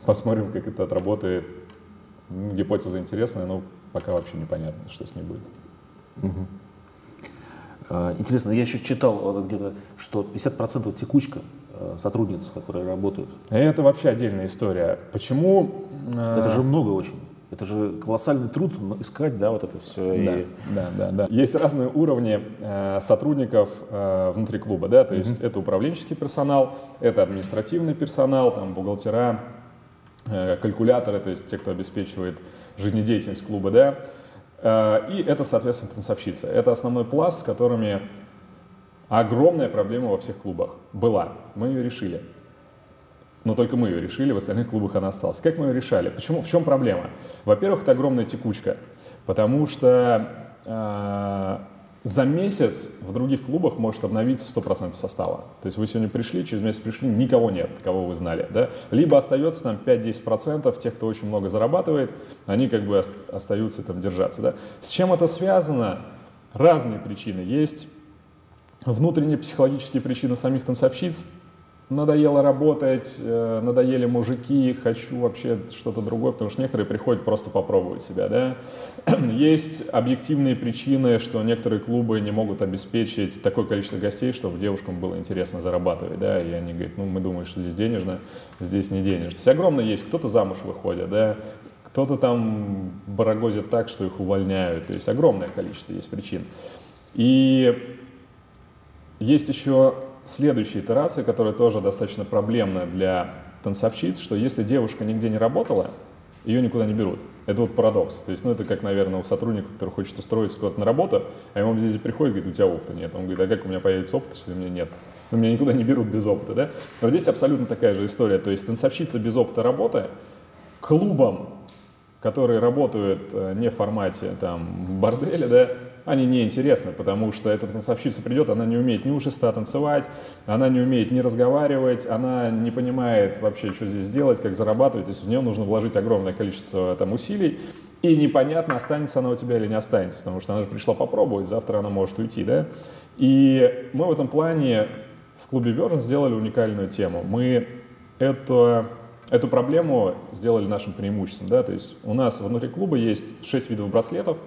Посмотрим, как это отработает. Гипотеза интересная, но пока вообще непонятно, что с ней будет. Угу. Интересно, я еще читал где-то, что 50% текучка э, сотрудниц, которые работают. Это вообще отдельная история. Почему? Э, это же много очень. Это же колоссальный труд искать, да, вот это все. Да, и... да, да, да. Есть разные уровни э, сотрудников э, внутри клуба, да, то есть mm-hmm. это управленческий персонал, это административный персонал, там бухгалтера, э, калькуляторы, то есть те, кто обеспечивает жизнедеятельность клуба, да. Э, и это, соответственно, танцовщица. Это основной пласт, с которыми огромная проблема во всех клубах была. Мы ее решили. Но только мы ее решили, в остальных клубах она осталась. Как мы ее решали? Почему? В чем проблема? Во-первых, это огромная текучка. Потому что э, за месяц в других клубах может обновиться 100% состава. То есть вы сегодня пришли, через месяц пришли, никого нет, кого вы знали. Да? Либо остается там 5-10% тех, кто очень много зарабатывает, они как бы остаются там держаться. Да? С чем это связано? Разные причины есть. Внутренние психологические причины самих танцовщиц, надоело работать, э, надоели мужики, хочу вообще что-то другое, потому что некоторые приходят просто попробовать себя, да. Есть объективные причины, что некоторые клубы не могут обеспечить такое количество гостей, чтобы девушкам было интересно зарабатывать, да, и они говорят, ну, мы думаем, что здесь денежно, здесь не денежно. То есть огромно есть, кто-то замуж выходит, да, кто-то там барагозит так, что их увольняют, то есть огромное количество есть причин. И есть еще следующая итерация, которая тоже достаточно проблемная для танцовщиц, что если девушка нигде не работала, ее никуда не берут. Это вот парадокс. То есть, ну, это как, наверное, у сотрудника, который хочет устроиться куда-то на работу, а ему здесь приходит, говорит, у тебя опыта нет. Он говорит, а как у меня появится опыт, если у меня нет? Ну, меня никуда не берут без опыта, да? Но здесь абсолютно такая же история. То есть, танцовщица без опыта работы клубом, которые работают э, не в формате там борделя, да, они неинтересны, потому что эта танцовщица придет, она не умеет ни у шеста танцевать, она не умеет ни разговаривать, она не понимает вообще, что здесь делать, как зарабатывать, то есть в нее нужно вложить огромное количество там усилий, и непонятно, останется она у тебя или не останется, потому что она же пришла попробовать, завтра она может уйти, да. И мы в этом плане в клубе Virgin сделали уникальную тему. Мы это, эту проблему сделали нашим преимуществом, да, то есть у нас внутри клуба есть 6 видов браслетов,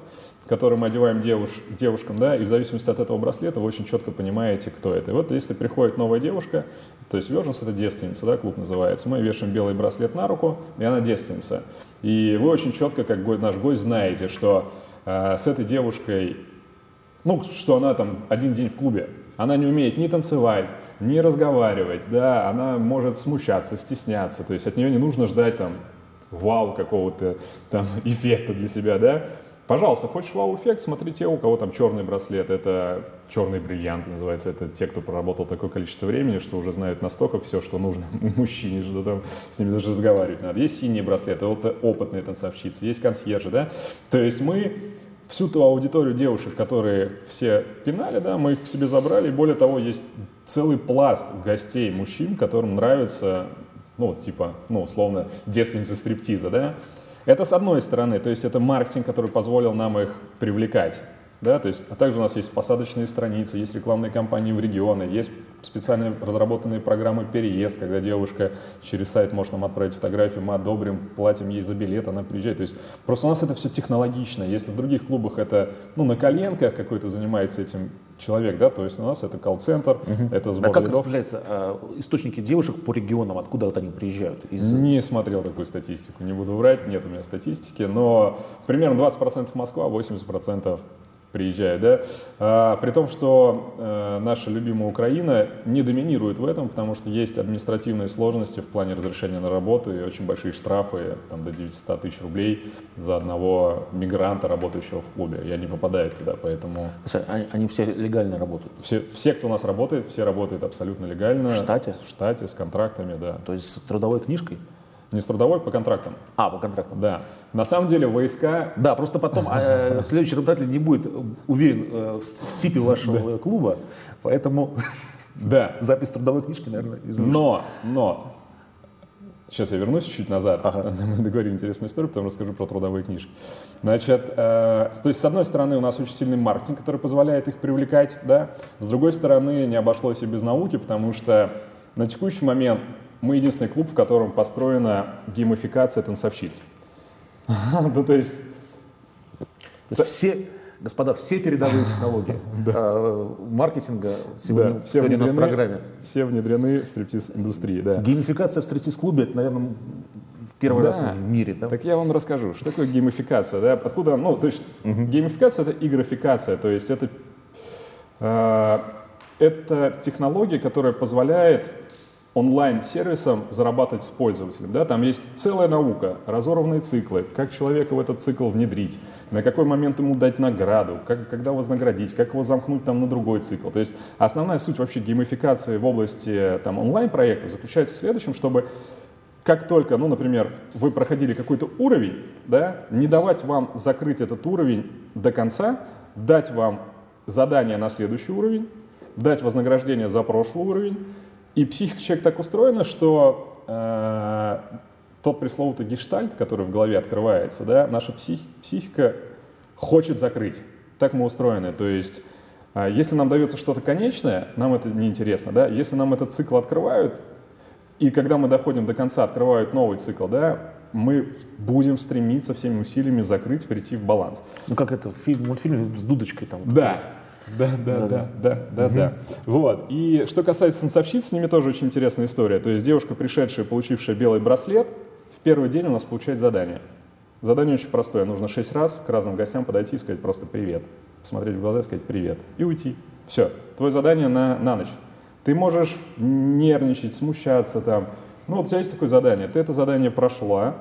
который мы одеваем девуш, девушкам, да, и в зависимости от этого браслета вы очень четко понимаете, кто это. И вот если приходит новая девушка, то есть Virgins это девственница, да, клуб называется, мы вешаем белый браслет на руку, и она девственница. И вы очень четко, как наш гость, знаете, что э, с этой девушкой, ну, что она там один день в клубе, она не умеет ни танцевать, ни разговаривать, да, она может смущаться, стесняться, то есть от нее не нужно ждать там вау какого-то там эффекта для себя, да, Пожалуйста, хочешь вау-эффект, смотри у кого там черный браслет, это черный бриллиант называется, это те, кто проработал такое количество времени, что уже знают настолько все, что нужно мужчине, что там с ними даже разговаривать надо. Есть синие браслеты, это опытные танцовщицы, есть консьержи, да. То есть мы всю ту аудиторию девушек, которые все пинали, да, мы их к себе забрали, и более того, есть целый пласт гостей, мужчин, которым нравится, ну, типа, ну, условно, девственницы стриптиза, да, это с одной стороны, то есть это маркетинг, который позволил нам их привлекать. Да, то есть, а также у нас есть посадочные страницы, есть рекламные кампании в регионы, есть специально разработанные программы переезд, когда девушка через сайт может нам отправить фотографию, мы одобрим, платим ей за билет, она приезжает. То есть просто у нас это все технологично. Если в других клубах это ну, на коленках какой-то занимается этим человек, да, то есть у нас это колл-центр, угу. это сбор А как лидов. распределяются э, источники девушек по регионам, откуда вот они приезжают? Из... Не смотрел такую статистику, не буду врать, нет у меня статистики, но примерно 20% Москва, 80% приезжают, да, а, при том, что э, наша любимая Украина не доминирует в этом, потому что есть административные сложности в плане разрешения на работу и очень большие штрафы, там до 900 тысяч рублей за одного мигранта, работающего в клубе. Я не попадаю туда, поэтому... Они, они все легально работают? Все, все, кто у нас работает, все работают абсолютно легально. В штате? В штате, с контрактами, да. То есть с трудовой книжкой? Не с трудовой, по контрактам. А, по контрактам. Да. На самом деле войска... Да, просто потом э, следующий работодатель не будет уверен э, в, в типе вашего клуба, поэтому да. запись трудовой книжки, наверное, излишне. Но, но, сейчас я вернусь чуть назад, ага. мы договорим интересную историю, потом расскажу про трудовые книжки. Значит, э, то есть, с одной стороны, у нас очень сильный маркетинг, который позволяет их привлекать, да, с другой стороны, не обошлось и без науки, потому что на текущий момент мы единственный клуб, в котором построена геймификация танцовщиц. Ну, то есть... Все, господа, все передовые технологии а, маркетинга сегодня, сегодня у нас в программе. Все внедрены в стриптиз-индустрии, да. Геймификация в стриптиз-клубе, это, наверное, первый раз в мире, да? Так я вам расскажу, что такое геймификация, да? Откуда, ну, то есть геймификация — это игрофикация, то есть это, э, это технология, которая позволяет онлайн-сервисом зарабатывать с пользователем. Да? Там есть целая наука, разорванные циклы, как человека в этот цикл внедрить, на какой момент ему дать награду, как, когда вознаградить, как его замкнуть там на другой цикл. То есть основная суть вообще геймификации в области там, онлайн-проектов заключается в следующем, чтобы как только, ну, например, вы проходили какой-то уровень, да, не давать вам закрыть этот уровень до конца, дать вам задание на следующий уровень, дать вознаграждение за прошлый уровень, и психика человека так устроена, что э, тот пресловутый гештальт, который в голове открывается, да, наша псих, психика хочет закрыть. Так мы устроены. То есть, э, если нам дается что-то конечное, нам это неинтересно. Да? Если нам этот цикл открывают, и когда мы доходим до конца, открывают новый цикл, да, мы будем стремиться всеми усилиями закрыть, прийти в баланс. Ну как это в фильм, мультфильме с дудочкой там. Да, да, да, да, да, да, да. Вот. И что касается танцовщиц, с ними тоже очень интересная история. То есть девушка, пришедшая, получившая белый браслет, в первый день у нас получает задание. Задание очень простое. Нужно шесть раз к разным гостям подойти и сказать просто «привет». Посмотреть в глаза и сказать «привет». И уйти. Все. Твое задание на, на ночь. Ты можешь нервничать, смущаться там. Ну вот у тебя есть такое задание. Ты это задание прошла,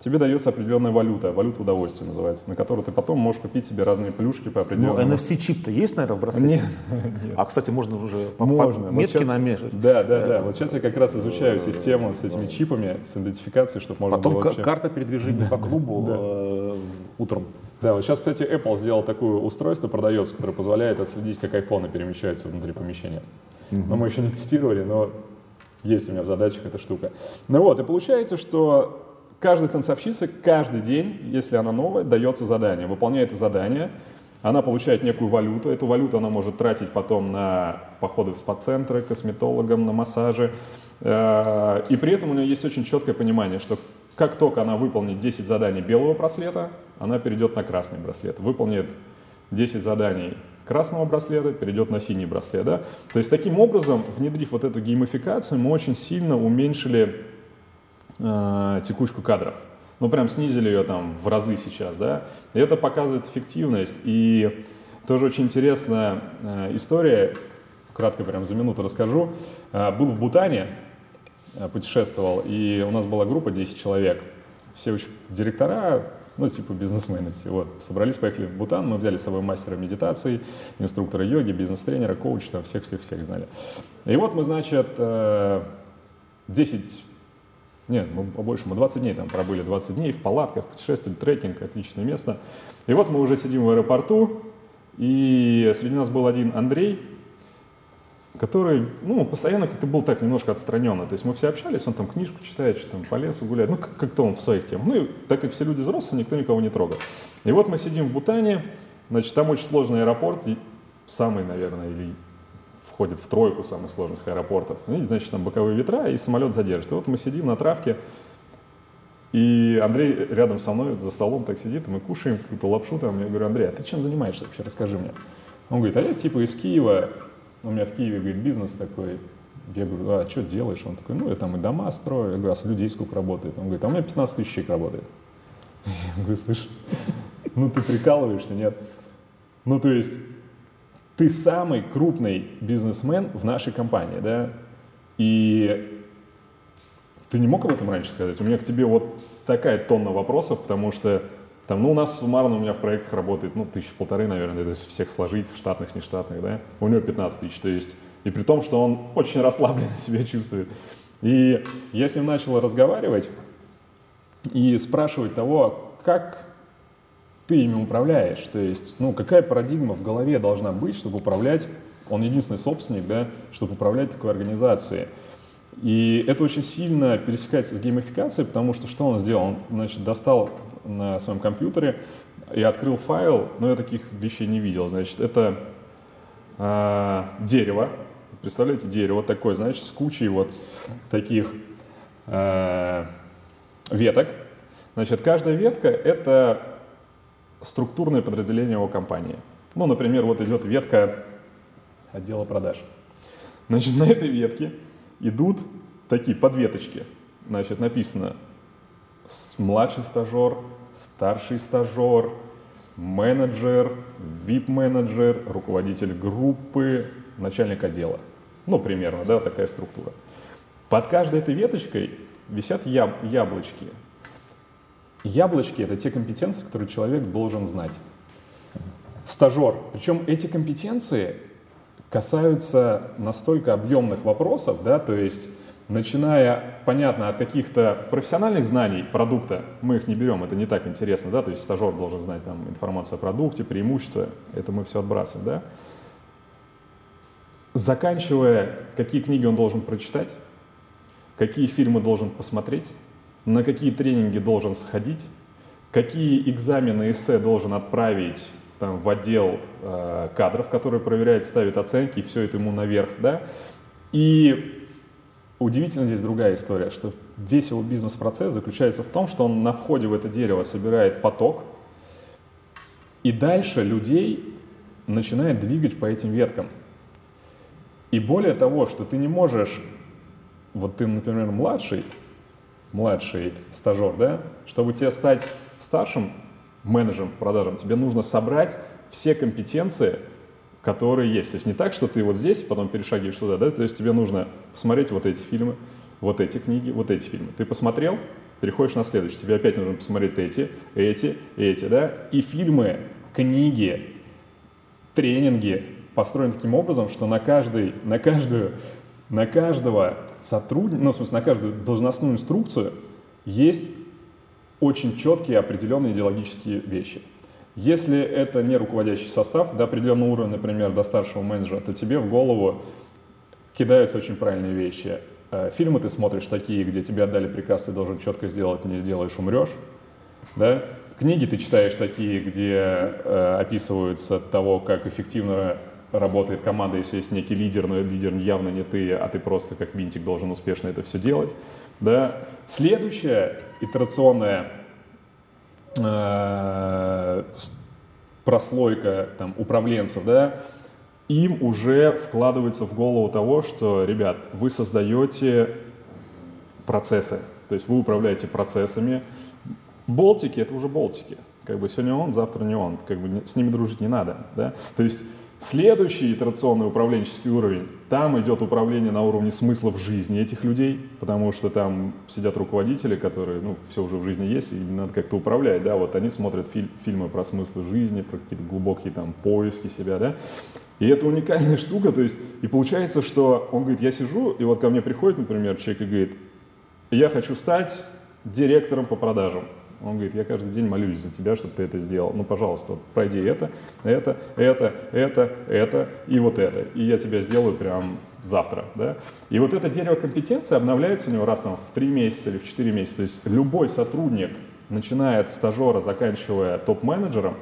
тебе дается определенная валюта, валюта удовольствия называется, на которую ты потом можешь купить себе разные плюшки по Ну, определенному... NFC-чип-то есть, наверное, в браслете? Нет, А, кстати, можно уже по, по Можно. Вот метки щас- намешать. Да, да, да. Вот сейчас я как раз изучаю систему с этими чипами, с идентификацией, чтобы можно Потом было вообще... карта передвижения по клубу Да. э, утром. Да, вот сейчас, кстати, Apple сделал такое устройство, продается, которое позволяет отследить, как айфоны перемещаются внутри помещения. Но мы еще не тестировали, но есть у меня в задачах эта штука. Ну вот, и получается, что каждой танцовщице каждый день, если она новая, дается задание. Выполняет это задание, она получает некую валюту. Эту валюту она может тратить потом на походы в спа-центры, косметологам, на массажи. Э, И при этом у нее есть очень четкое понимание, что как только она выполнит 10 заданий белого браслета, она перейдет на красный браслет. Выполнит 10 заданий красного браслета, перейдет на синий браслет. Да? То есть таким образом, внедрив вот эту геймификацию, мы очень сильно уменьшили э, текучку кадров. Ну, прям снизили ее там в разы сейчас, да. И это показывает эффективность. И тоже очень интересная э, история, кратко прям за минуту расскажу. Э, был в Бутане, э, путешествовал, и у нас была группа 10 человек. Все очень директора, ну, типа бизнесмены все. Вот, собрались, поехали в Бутан, мы взяли с собой мастера медитации, инструктора йоги, бизнес-тренера, коуча, там всех-всех-всех знали. И вот мы, значит, э, 10 нет, мы побольше, мы 20 дней там пробыли, 20 дней в палатках, путешествовали, трекинг, отличное место. И вот мы уже сидим в аэропорту, и среди нас был один Андрей, который, ну, постоянно как-то был так немножко отстраненно. То есть мы все общались, он там книжку читает, что там по лесу гуляет, ну, как- как-то он в своих темах. Ну, и так как все люди взрослые, никто никого не трогает. И вот мы сидим в Бутане, значит, там очень сложный аэропорт, самый, наверное, или входит в тройку самых сложных аэропортов. И, значит, там боковые ветра, и самолет задержит. И вот мы сидим на травке, и Андрей рядом со мной за столом так сидит, и мы кушаем какую-то лапшу там. Я говорю, Андрей, а ты чем занимаешься вообще, расскажи мне. Он говорит, а я типа из Киева, у меня в Киеве, говорит, бизнес такой. Я говорю, а что делаешь? Он такой, ну я там и дома строю. Я говорю, а с людей сколько работает? Он говорит, а у меня 15 тысяч человек работает. Я говорю, слышь, ну ты прикалываешься, нет? Ну то есть ты самый крупный бизнесмен в нашей компании, да, и ты не мог об этом раньше сказать? У меня к тебе вот такая тонна вопросов, потому что там, ну, у нас суммарно у меня в проектах работает, ну, тысяч полторы, наверное, если всех сложить, в штатных, нештатных, да, у него 15 тысяч, то есть, и при том, что он очень расслабленно себя чувствует. И я с ним начал разговаривать и спрашивать того, как ты ими управляешь. То есть, ну, какая парадигма в голове должна быть, чтобы управлять, он единственный собственник, да, чтобы управлять такой организацией. И это очень сильно пересекается с геймификацией, потому что что он сделал? Он, значит, достал на своем компьютере и открыл файл, но я таких вещей не видел. Значит, это э, дерево, представляете, дерево такое, значит, с кучей вот таких э, веток. Значит, каждая ветка — это структурное подразделение его компании. Ну, например, вот идет ветка отдела продаж. Значит, на этой ветке идут такие подветочки. Значит, написано младший стажер, старший стажер, менеджер, VIP-менеджер, руководитель группы, начальник отдела. Ну, примерно, да, такая структура. Под каждой этой веточкой висят яб- яблочки. Яблочки — это те компетенции, которые человек должен знать. Стажер. Причем эти компетенции касаются настолько объемных вопросов, да, то есть начиная, понятно, от каких-то профессиональных знаний продукта, мы их не берем, это не так интересно, да, то есть стажер должен знать там информацию о продукте, преимущества, это мы все отбрасываем, да, заканчивая, какие книги он должен прочитать, какие фильмы должен посмотреть, на какие тренинги должен сходить, какие экзамены эссе должен отправить там, в отдел э, кадров, который проверяет, ставит оценки, и все это ему наверх, да. И удивительно здесь другая история, что весь его бизнес-процесс заключается в том, что он на входе в это дерево собирает поток, и дальше людей начинает двигать по этим веткам. И более того, что ты не можешь, вот ты, например, младший, младший стажер, да, чтобы тебе стать старшим менеджером по продажам, тебе нужно собрать все компетенции, которые есть. То есть не так, что ты вот здесь, потом перешагиваешь туда, да, то есть тебе нужно посмотреть вот эти фильмы, вот эти книги, вот эти фильмы. Ты посмотрел, переходишь на следующий. Тебе опять нужно посмотреть эти, эти, эти, да? И фильмы, книги, тренинги построены таким образом, что на, каждый, на, каждую, на каждого сотрудника, ну, в смысле, на каждую должностную инструкцию есть очень четкие определенные идеологические вещи. Если это не руководящий состав, до определенного уровня, например, до старшего менеджера, то тебе в голову кидаются очень правильные вещи. Э, фильмы ты смотришь такие, где тебе отдали приказ, ты должен четко сделать, не сделаешь, умрешь. Да? Книги ты читаешь такие, где э, описываются того, как эффективно работает команда, если есть некий лидер, но лидер явно не ты, а ты просто как винтик должен успешно это все делать. Да? Следующая итерационная э, прослойка там, управленцев, да, им уже вкладывается в голову того, что, ребят, вы создаете процессы, то есть вы управляете процессами. Болтики — это уже болтики. Как бы сегодня он, завтра не он. Как бы с ними дружить не надо. Да? То есть Следующий итерационный управленческий уровень, там идет управление на уровне смыслов жизни этих людей, потому что там сидят руководители, которые, ну, все уже в жизни есть, и надо как-то управлять, да, вот они смотрят филь- фильмы про смыслы жизни, про какие-то глубокие там поиски себя, да, и это уникальная штука, то есть, и получается, что он говорит, я сижу, и вот ко мне приходит, например, человек и говорит, я хочу стать директором по продажам. Он говорит, я каждый день молюсь за тебя, чтобы ты это сделал. Ну, пожалуйста, пройди это, это, это, это, это и вот это. И я тебя сделаю прям завтра. Да? И вот это дерево компетенции обновляется у него раз там, в три месяца или в четыре месяца. То есть любой сотрудник, начиная от стажера, заканчивая топ-менеджером,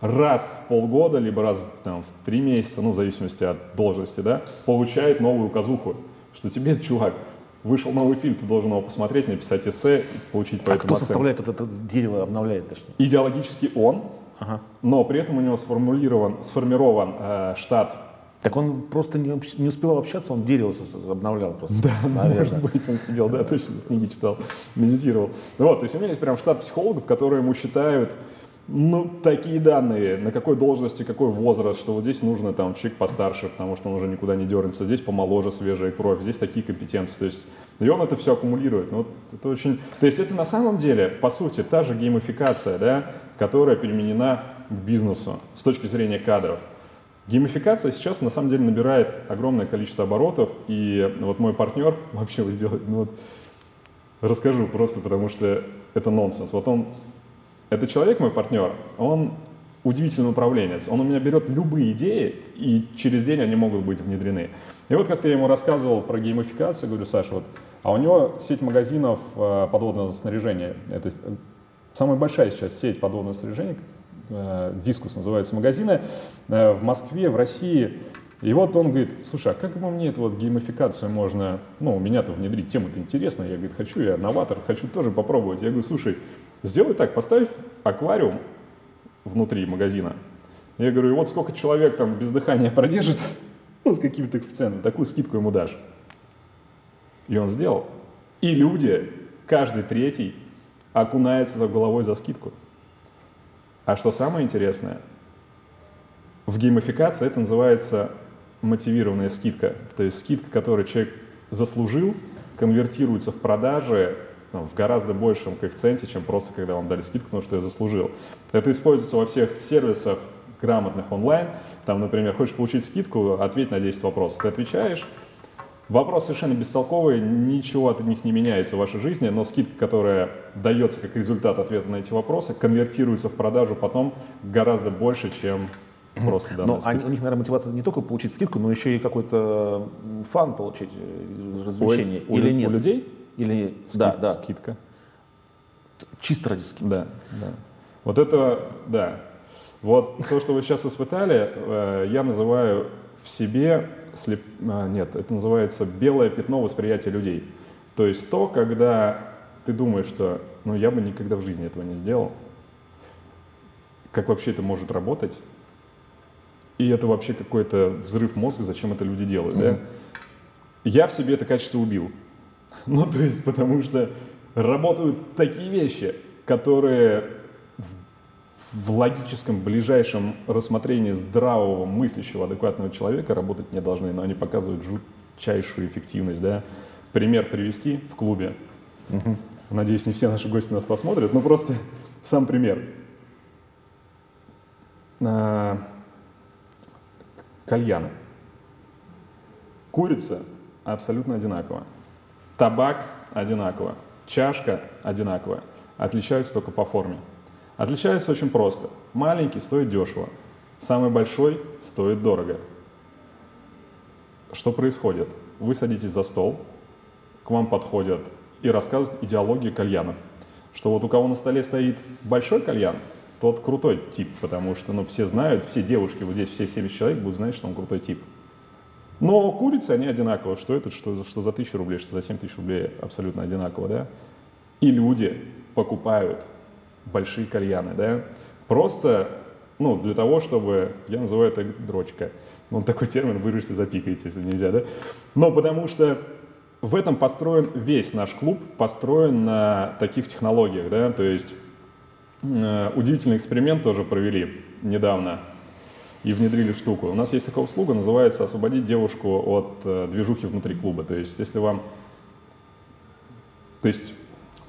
раз в полгода, либо раз там, в три месяца, ну, в зависимости от должности, да, получает новую указуху, что тебе, чувак, вышел новый фильм, ты должен его посмотреть, написать эссе, получить по а этому кто составляет это, это дерево, обновляет точнее? Идеологически он, ага. но при этом у него сформулирован, сформирован э, штат так он просто не, не успевал общаться, он дерево обновлял просто. Да, наверное. может быть, он сидел, да, точно, книги читал, медитировал. Вот, то есть у меня есть прям штат психологов, которые ему считают, ну, такие данные, на какой должности, какой возраст, что вот здесь нужно там человек постарше, потому что он уже никуда не дернется, здесь помоложе свежая кровь, здесь такие компетенции, то есть, и он это все аккумулирует. Ну, это очень, то есть это на самом деле, по сути, та же геймификация, да, которая применена к бизнесу с точки зрения кадров. Геймификация сейчас на самом деле набирает огромное количество оборотов, и вот мой партнер вообще его сделает, ну вот, расскажу просто, потому что это нонсенс. Вот он этот человек, мой партнер, он удивительный управленец. Он у меня берет любые идеи, и через день они могут быть внедрены. И вот как-то я ему рассказывал про геймификацию, говорю, Саша, вот, а у него сеть магазинов э, подводного снаряжения. Это самая большая сейчас сеть подводного снаряжения, э, Дискус называется магазины, э, в Москве, в России. И вот он говорит, слушай, а как бы мне эту вот геймификацию можно, ну, у меня-то внедрить, тема-то интересная. Я, говорит, хочу, я новатор, хочу тоже попробовать. Я говорю, слушай, Сделай так, поставь аквариум внутри магазина. Я говорю, и вот сколько человек там без дыхания продержится, ну, с какими-то коэффициентами, такую скидку ему дашь. И он сделал. И люди, каждый третий, окунается головой за скидку. А что самое интересное, в геймификации это называется мотивированная скидка. То есть скидка, которую человек заслужил, конвертируется в продажи ну, в гораздо большем коэффициенте, чем просто когда вам дали скидку, потому что я заслужил. Это используется во всех сервисах грамотных онлайн. Там, например, хочешь получить скидку, ответь на 10 вопросов. Ты отвечаешь, Вопрос совершенно бестолковый, ничего от них не меняется в вашей жизни, но скидка, которая дается как результат ответа на эти вопросы, конвертируется в продажу потом гораздо больше, чем просто данная Но скидка. у них, наверное, мотивация не только получить скидку, но еще и какой-то фан получить, э, развлечение. У, Или у, нет? У людей? Или Скид, да, да. скидка. Чисто ради скидки. Да, да. Вот это, да. Вот то, что вы сейчас испытали, э, я называю в себе, слеп... А, нет, это называется белое пятно восприятия людей. То есть то, когда ты думаешь, что ну я бы никогда в жизни этого не сделал, как вообще это может работать, и это вообще какой-то взрыв мозга, зачем это люди делают, mm-hmm. да? Я в себе это качество убил. Ну, то есть, потому что работают такие вещи, которые в, в логическом, ближайшем рассмотрении здравого, мыслящего, адекватного человека работать не должны, но они показывают жутчайшую эффективность, да. Пример привести в клубе. Надеюсь, не все наши гости нас посмотрят, но просто сам пример. А, кальяны. Курица абсолютно одинаковая. Табак одинаково. Чашка одинаковая. Отличаются только по форме. Отличаются очень просто. Маленький стоит дешево. Самый большой стоит дорого. Что происходит? Вы садитесь за стол, к вам подходят и рассказывают идеологию кальянов. Что вот у кого на столе стоит большой кальян, тот крутой тип, потому что ну, все знают, все девушки, вот здесь все 70 человек будут знать, что он крутой тип. Но курицы, они одинаковые. Что это, что, что за 1000 рублей, что за 7 тысяч рублей абсолютно одинаково, да? И люди покупают большие кальяны, да? Просто, ну, для того, чтобы, я называю это дрочка. Ну, такой термин, вырежьте, запикаете, если нельзя, да? Но потому что в этом построен весь наш клуб, построен на таких технологиях, да, то есть э, удивительный эксперимент тоже провели недавно и внедрили штуку. У нас есть такая услуга, называется «Освободить девушку от э, движухи внутри клуба». То есть если вам... То есть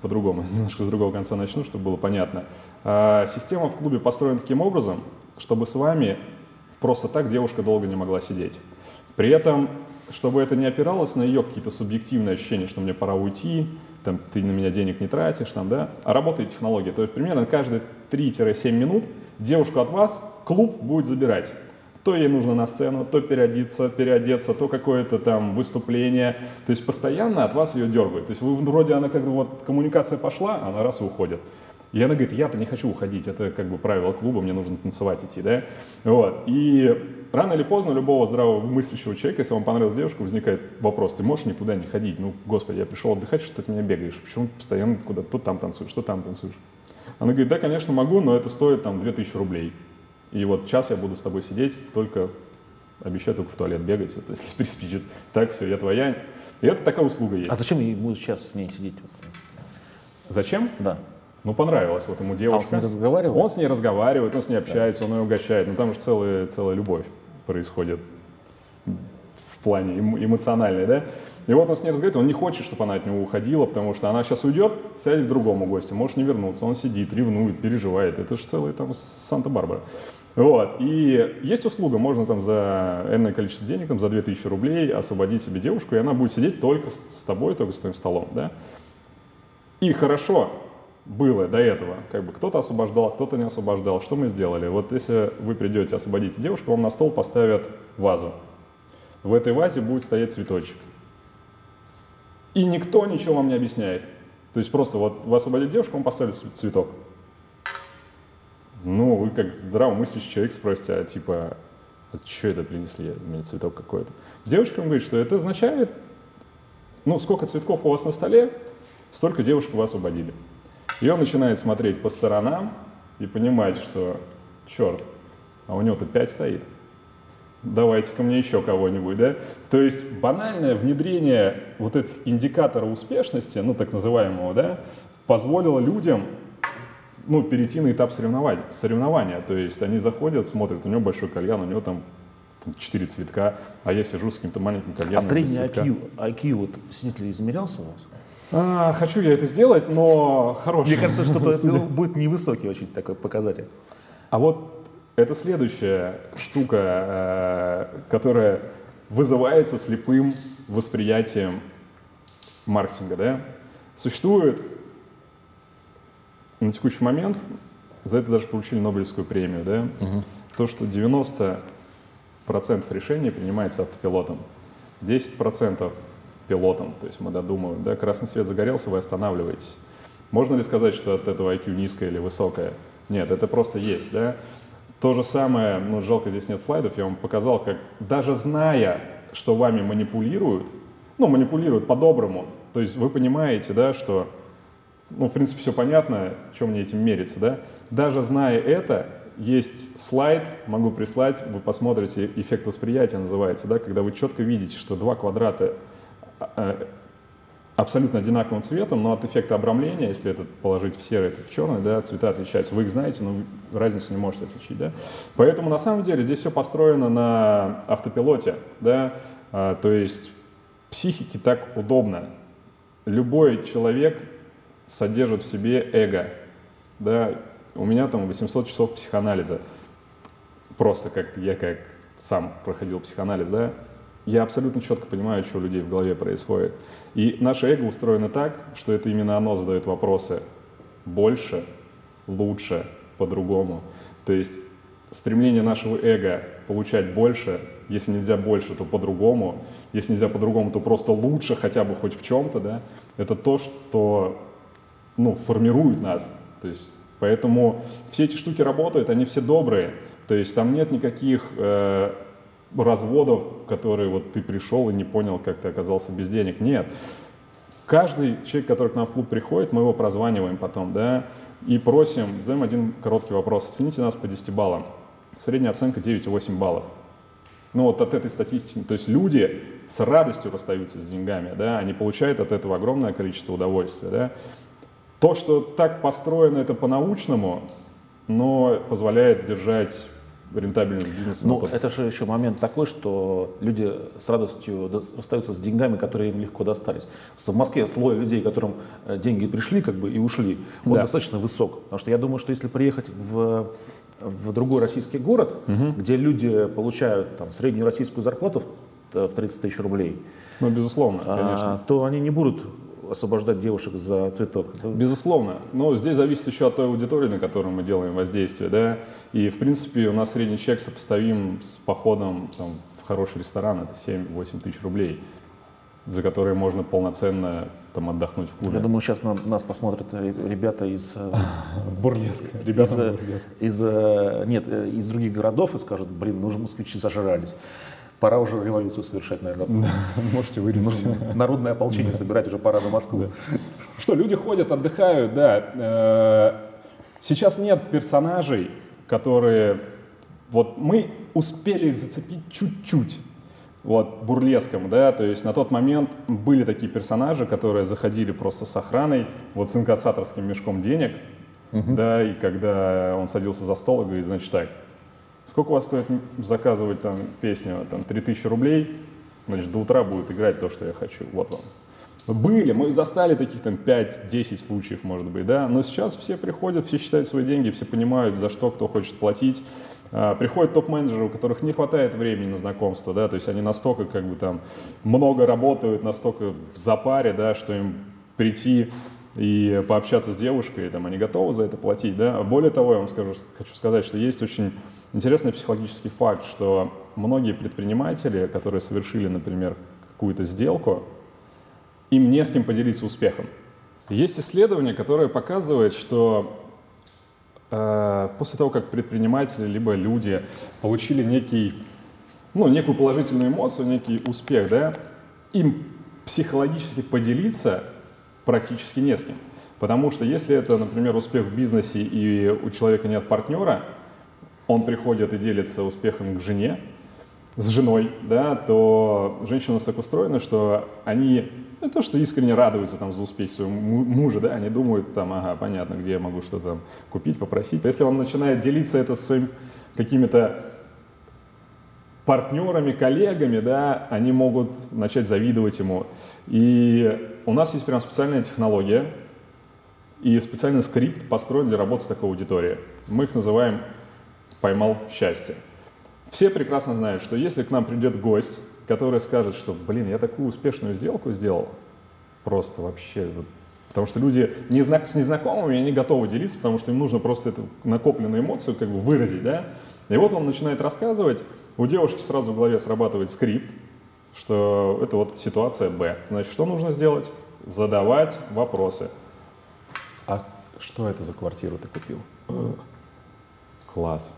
по-другому, немножко с другого конца начну, чтобы было понятно. А, система в клубе построена таким образом, чтобы с вами просто так девушка долго не могла сидеть. При этом чтобы это не опиралось на ее какие-то субъективные ощущения, что мне пора уйти, там, ты на меня денег не тратишь, там, да, а работает технология. То есть примерно каждые 3-7 минут девушку от вас клуб будет забирать. То ей нужно на сцену, то переодеться, переодеться, то какое-то там выступление. То есть постоянно от вас ее дергают. То есть вы вроде она как бы вот коммуникация пошла, она раз и уходит. И она говорит, я-то не хочу уходить, это как бы правило клуба, мне нужно танцевать идти, да? Вот. И рано или поздно любого здравого мыслящего человека, если вам понравилась девушка, возникает вопрос, ты можешь никуда не ходить? Ну, господи, я пришел отдыхать, что ты от меня бегаешь? Почему постоянно куда то там танцуешь, что там танцуешь? Она говорит, да, конечно, могу, но это стоит там 2000 рублей. И вот час я буду с тобой сидеть, только обещаю только в туалет бегать, это если приспичит. Так, все, я твоя. И это такая услуга есть. А зачем ему сейчас с ней сидеть? Зачем? Да. Ну, понравилось вот ему девушка. А он с ней разговаривает? Он с ней разговаривает, он с ней общается, да. он ее угощает. Ну, там же целая, целая любовь происходит в плане эмоциональной, да? И вот он с ней разговаривает, он не хочет, чтобы она от него уходила, потому что она сейчас уйдет, сядет к другому гостю, может не вернуться, он сидит, ревнует, переживает. Это же целый там Санта-Барбара. Вот. И есть услуга, можно там за энное количество денег, там за 2000 рублей освободить себе девушку, и она будет сидеть только с тобой, только с твоим столом, да? И хорошо, было до этого. Как бы кто-то освобождал, кто-то не освобождал. Что мы сделали? Вот если вы придете, освободите девушку, вам на стол поставят вазу. В этой вазе будет стоять цветочек. И никто ничего вам не объясняет. То есть просто вот вы освободите девушку, вам поставили цветок. Ну, вы как здравомыслящий человек спросите, а типа, а что это принесли, мне цветок какой-то. Девочка говорит, что это означает, ну, сколько цветков у вас на столе, столько девушек вы освободили. И он начинает смотреть по сторонам и понимать, что, черт, а у него-то пять стоит. Давайте ко мне еще кого-нибудь, да? То есть банальное внедрение вот этих индикаторов успешности, ну так называемого, да, позволило людям ну, перейти на этап соревнования, соревнования. То есть они заходят, смотрят, у него большой кальян, у него там четыре цветка, а я сижу с каким-то маленьким кальяном. А средний IQ, IQ вот снитель измерялся у вас? А, хочу я это сделать, но хороший. Мне кажется, что это будет невысокий очень такой показатель. А вот это следующая штука, э, которая вызывается слепым восприятием маркетинга. Да? Существует на текущий момент, за это даже получили Нобелевскую премию, да? угу. то, что 90% решений принимается автопилотом, 10% пилотом. То есть мы додумываем, да, красный свет загорелся, вы останавливаетесь. Можно ли сказать, что от этого IQ низкое или высокое? Нет, это просто есть, да. То же самое, ну, жалко, здесь нет слайдов, я вам показал, как даже зная, что вами манипулируют, ну, манипулируют по-доброму, то есть вы понимаете, да, что, ну, в принципе, все понятно, чем мне этим мериться, да, даже зная это, есть слайд, могу прислать, вы посмотрите, эффект восприятия называется, да, когда вы четко видите, что два квадрата Э, абсолютно одинаковым цветом, но от эффекта обрамления, если этот положить в серый, это в черный, да, цвета отличаются. Вы их знаете, но разницу не можете отличить, да. Поэтому на самом деле здесь все построено на автопилоте, да, а, то есть психике так удобно. Любой человек содержит в себе эго. Да, у меня там 800 часов психоанализа. Просто как я как сам проходил психоанализ, да, я абсолютно четко понимаю, что у людей в голове происходит. И наше эго устроено так, что это именно оно задает вопросы больше, лучше, по-другому. То есть стремление нашего эго получать больше, если нельзя больше, то по-другому, если нельзя по-другому, то просто лучше хотя бы хоть в чем-то, да, это то, что ну, формирует нас. То есть, поэтому все эти штуки работают, они все добрые. То есть там нет никаких э, разводов, в которые вот ты пришел и не понял, как ты оказался без денег. Нет. Каждый человек, который к нам в клуб приходит, мы его прозваниваем потом, да, и просим, задаем один короткий вопрос. Оцените нас по 10 баллам. Средняя оценка 9,8 баллов. Ну вот от этой статистики, то есть люди с радостью расстаются с деньгами, да, они получают от этого огромное количество удовольствия, да. То, что так построено это по-научному, но позволяет держать рентабельность бизнеса. Ну, это же еще момент такой, что люди с радостью расстаются с деньгами, которые им легко достались. в Москве слой людей, которым э, деньги пришли как бы и ушли, он да. достаточно высок. Потому что я думаю, что если приехать в, в другой российский город, угу. где люди получают там, среднюю российскую зарплату в 30 тысяч рублей, ну, безусловно, а, конечно. А, то они не будут освобождать девушек за цветок. Безусловно. Но здесь зависит еще от той аудитории, на которую мы делаем воздействие. Да? И, в принципе, у нас средний чек сопоставим с походом там, в хороший ресторан. Это 7-8 тысяч рублей, за которые можно полноценно там, отдохнуть в клубе. Я думаю, сейчас на, нас посмотрят ребята из... Э, Бурлеска. Ребята из, э. Из, э, нет, из других городов и скажут, блин, ну же москвичи зажрались. Пора уже революцию совершать, наверное. Можете вырезать. Народное ополчение собирать уже пора на Москву. Что, люди ходят, отдыхают, да. Э, сейчас нет персонажей, которые... Вот мы успели их зацепить чуть-чуть вот, бурлеском, да, то есть на тот момент были такие персонажи, которые заходили просто с охраной, вот с инкассаторским мешком денег, угу. да, и когда он садился за стол и говорит, значит так, Сколько у вас стоит заказывать там песню? Там 3000 рублей, значит, до утра будет играть то, что я хочу. Вот вам. Были, мы застали таких там 5-10 случаев, может быть, да, но сейчас все приходят, все считают свои деньги, все понимают, за что кто хочет платить. А, приходят топ-менеджеры, у которых не хватает времени на знакомство, да, то есть они настолько как бы там много работают, настолько в запаре, да, что им прийти и пообщаться с девушкой, там, они готовы за это платить, да. Более того, я вам скажу, хочу сказать, что есть очень Интересный психологический факт, что многие предприниматели, которые совершили, например, какую-то сделку, им не с кем поделиться успехом. Есть исследование, которое показывает, что э, после того, как предприниматели либо люди получили некий, ну, некую положительную эмоцию, некий успех, да, им психологически поделиться практически не с кем. Потому что если это, например, успех в бизнесе и у человека нет партнера, он приходит и делится успехом к жене, с женой, да, то женщины у нас так устроены, что они не то, что искренне радуются там за успех своего мужа, да, они думают там, ага, понятно, где я могу что-то там купить, попросить. Если он начинает делиться это с своими какими-то партнерами, коллегами, да, они могут начать завидовать ему. И у нас есть прям специальная технология и специальный скрипт построен для работы с такой аудиторией. Мы их называем поймал счастье. Все прекрасно знают, что если к нам придет гость, который скажет, что, блин, я такую успешную сделку сделал, просто вообще, потому что люди незнак, с незнакомыми, они готовы делиться, потому что им нужно просто эту накопленную эмоцию как бы выразить, да, и вот он начинает рассказывать, у девушки сразу в голове срабатывает скрипт, что это вот ситуация Б. Значит, что нужно сделать? Задавать вопросы. А что это за квартиру ты купил? Класс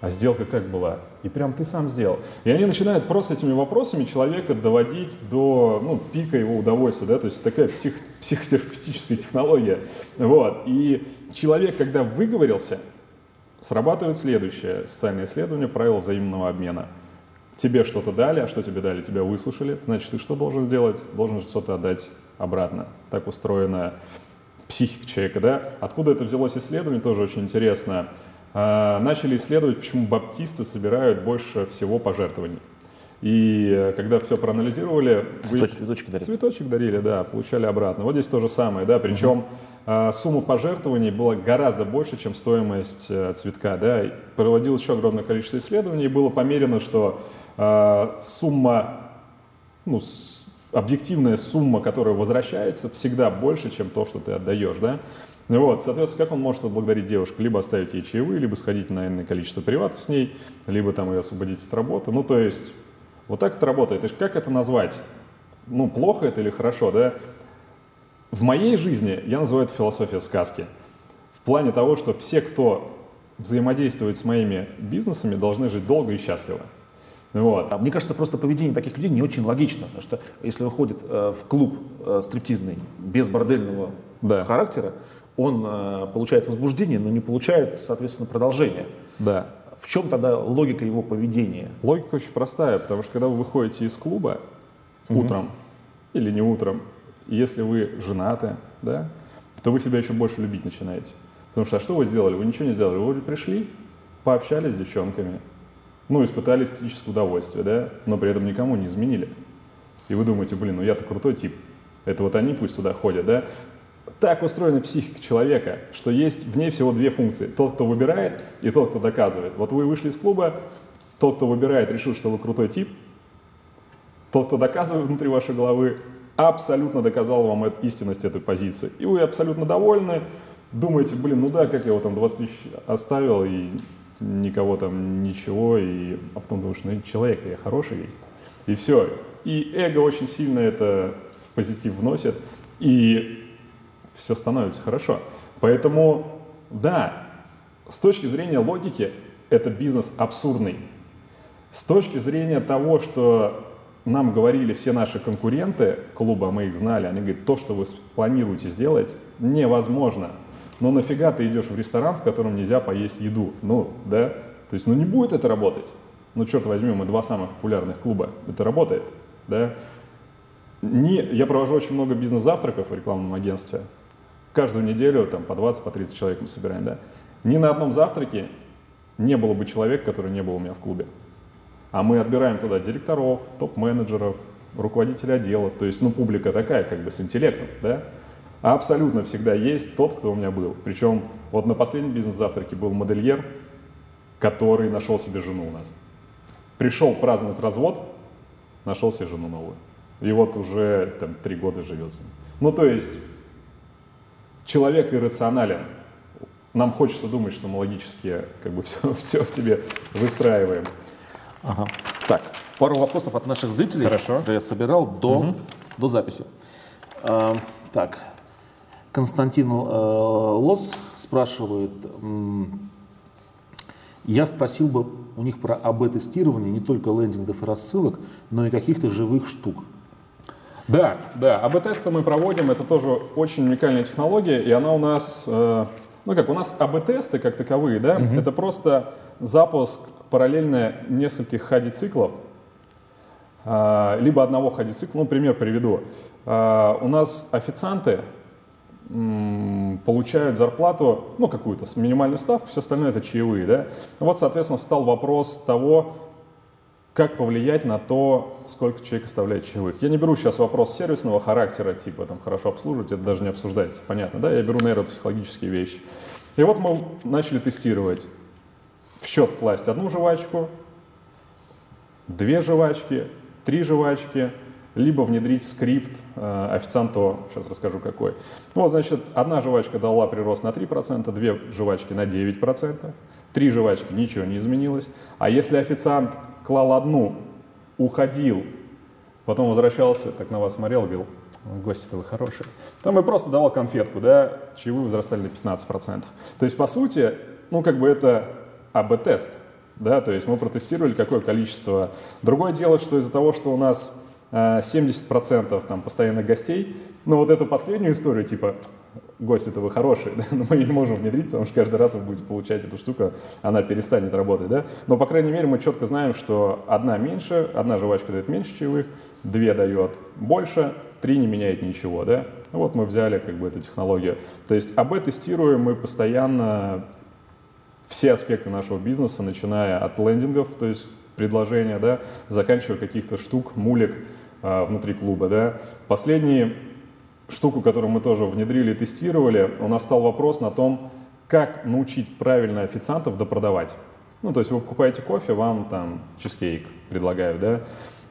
а сделка как была? И прям ты сам сделал. И они начинают просто этими вопросами человека доводить до ну, пика его удовольствия, да, то есть такая псих, психотерапевтическая технология. Вот. И человек, когда выговорился, срабатывает следующее социальное исследование правил взаимного обмена. Тебе что-то дали, а что тебе дали? Тебя выслушали. Значит, ты что должен сделать? Должен что-то отдать обратно. Так устроена психика человека, да? Откуда это взялось исследование, тоже очень интересно. А, начали исследовать, почему баптисты собирают больше всего пожертвований. И э, когда все проанализировали, Цветоч, цветочки дарили. Цветочек дарили, да, получали обратно. Вот здесь то же самое, да, причем угу. сумма пожертвований была гораздо больше, чем стоимость э, цветка, да. Проводилось еще огромное количество исследований, и было померено, что э, сумма, ну, объективная сумма, которая возвращается, всегда больше, чем то, что ты отдаешь, да. Вот, соответственно, как он может отблагодарить девушку? Либо оставить ей чаевые, либо сходить на иное количество приватов с ней, либо там ее освободить от работы. Ну, то есть, вот так это работает. И как это назвать? Ну, плохо это или хорошо, да? В моей жизни я называю это философия сказки. В плане того, что все, кто взаимодействует с моими бизнесами, должны жить долго и счастливо. Вот. А мне кажется, просто поведение таких людей не очень логично, потому что если он ходит э, в клуб э, стриптизный без бордельного да. характера, он э, получает возбуждение, но не получает, соответственно, продолжение. Да. В чем тогда логика его поведения? Логика очень простая, потому что когда вы выходите из клуба угу. утром или не утром, если вы женаты, да, то вы себя еще больше любить начинаете. Потому что а что вы сделали? Вы ничего не сделали. Вы пришли, пообщались с девчонками, ну, испытали эстетическое удовольствие, да, но при этом никому не изменили. И вы думаете, блин, ну я-то крутой тип. Это вот они пусть туда ходят, да? Так устроена психика человека, что есть в ней всего две функции. Тот, кто выбирает, и тот, кто доказывает. Вот вы вышли из клуба, тот, кто выбирает, решил, что вы крутой тип. Тот, кто доказывает внутри вашей головы, абсолютно доказал вам эту, истинность этой позиции. И вы абсолютно довольны, думаете, блин, ну да, как я его там 20 тысяч оставил, и никого там ничего, и а потом думаешь, ну человек-то я хороший ведь. И все. И эго очень сильно это в позитив вносит. И все становится хорошо. Поэтому, да, с точки зрения логики, это бизнес абсурдный. С точки зрения того, что нам говорили все наши конкуренты клуба, мы их знали, они говорят, то, что вы планируете сделать, невозможно. Но нафига ты идешь в ресторан, в котором нельзя поесть еду? Ну, да? То есть, ну не будет это работать. Ну, черт возьми, мы два самых популярных клуба. Это работает, да? Не, я провожу очень много бизнес-завтраков в рекламном агентстве каждую неделю там по 20, по 30 человек мы собираем, да. Ни на одном завтраке не было бы человека, который не был у меня в клубе. А мы отбираем туда директоров, топ-менеджеров, руководителей отделов, то есть, ну, публика такая, как бы с интеллектом, да. А абсолютно всегда есть тот, кто у меня был. Причем вот на последнем бизнес-завтраке был модельер, который нашел себе жену у нас. Пришел праздновать развод, нашел себе жену новую. И вот уже там три года живет с ним. Ну, то есть человек иррационален. Нам хочется думать, что мы логически как бы все, все в себе выстраиваем. Ага. Так, пару вопросов от наших зрителей, Хорошо. которые я собирал до, угу. до записи. А, так, Константин э, Лос спрашивает, я спросил бы у них про АБ-тестирование не только лендингов и рассылок, но и каких-то живых штук. Да, да, АБ-тесты мы проводим, это тоже очень уникальная технология, и она у нас, э, ну как, у нас АБ-тесты как таковые, да, угу. это просто запуск параллельно нескольких хади-циклов, э, либо одного хади-цикла, ну, пример приведу. Э, у нас официанты м, получают зарплату, ну, какую-то минимальную ставку, все остальное это чаевые, да. Вот, соответственно, встал вопрос того, как повлиять на то, сколько человек оставляет чаевых. Я не беру сейчас вопрос сервисного характера, типа там хорошо обслуживать, это даже не обсуждается, понятно, да, я беру нейропсихологические вещи. И вот мы начали тестировать в счет класть одну жвачку, две жвачки, три жвачки, либо внедрить скрипт э, официанту, сейчас расскажу какой. Ну, вот, значит, одна жвачка дала прирост на 3%, две жвачки на 9%, три жвачки ничего не изменилось. А если официант клал одну, уходил, потом возвращался, так на вас смотрел, говорил, гости-то вы хорошие. Там я просто давал конфетку, да, чаевые возрастали на 15%. То есть, по сути, ну, как бы это АБ-тест, да, то есть мы протестировали какое количество. Другое дело, что из-за того, что у нас 70% э, там постоянных гостей, ну, вот эту последнюю историю, типа, гость это вы хороший, да? но мы ее не можем внедрить, потому что каждый раз вы будете получать эту штуку, она перестанет работать, да, но, по крайней мере, мы четко знаем, что одна меньше, одна жвачка дает меньше чаевых, две дает больше, три не меняет ничего, да, вот мы взяли как бы эту технологию, то есть АБ тестируем мы постоянно все аспекты нашего бизнеса, начиная от лендингов, то есть предложения, да, заканчивая каких-то штук, мулек а, внутри клуба, да. Последние штуку, которую мы тоже внедрили и тестировали, у нас стал вопрос на том, как научить правильно официантов допродавать. Ну, то есть вы покупаете кофе, вам там чизкейк предлагают, да.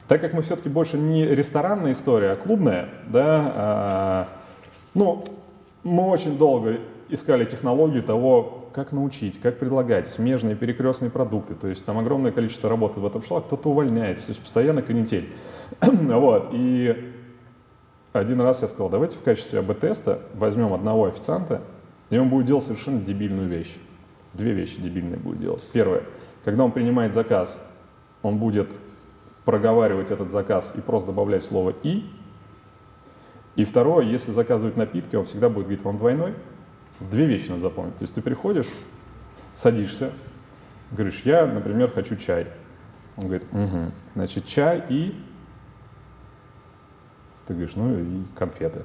Так как мы все-таки больше не ресторанная история, а клубная, да, а, ну, мы очень долго искали технологию того, как научить, как предлагать смежные перекрестные продукты. То есть там огромное количество работы в этом шло, кто-то увольняется, то есть постоянно канитель. вот, и один раз я сказал, давайте в качестве АБ-теста возьмем одного официанта, и он будет делать совершенно дебильную вещь. Две вещи дебильные будет делать. Первое, когда он принимает заказ, он будет проговаривать этот заказ и просто добавлять слово «и». И второе, если заказывать напитки, он всегда будет говорить вам двойной. Две вещи надо запомнить. То есть ты приходишь, садишься, говоришь, я, например, хочу чай. Он говорит, угу. Значит, чай и... Ты говоришь, ну и конфеты.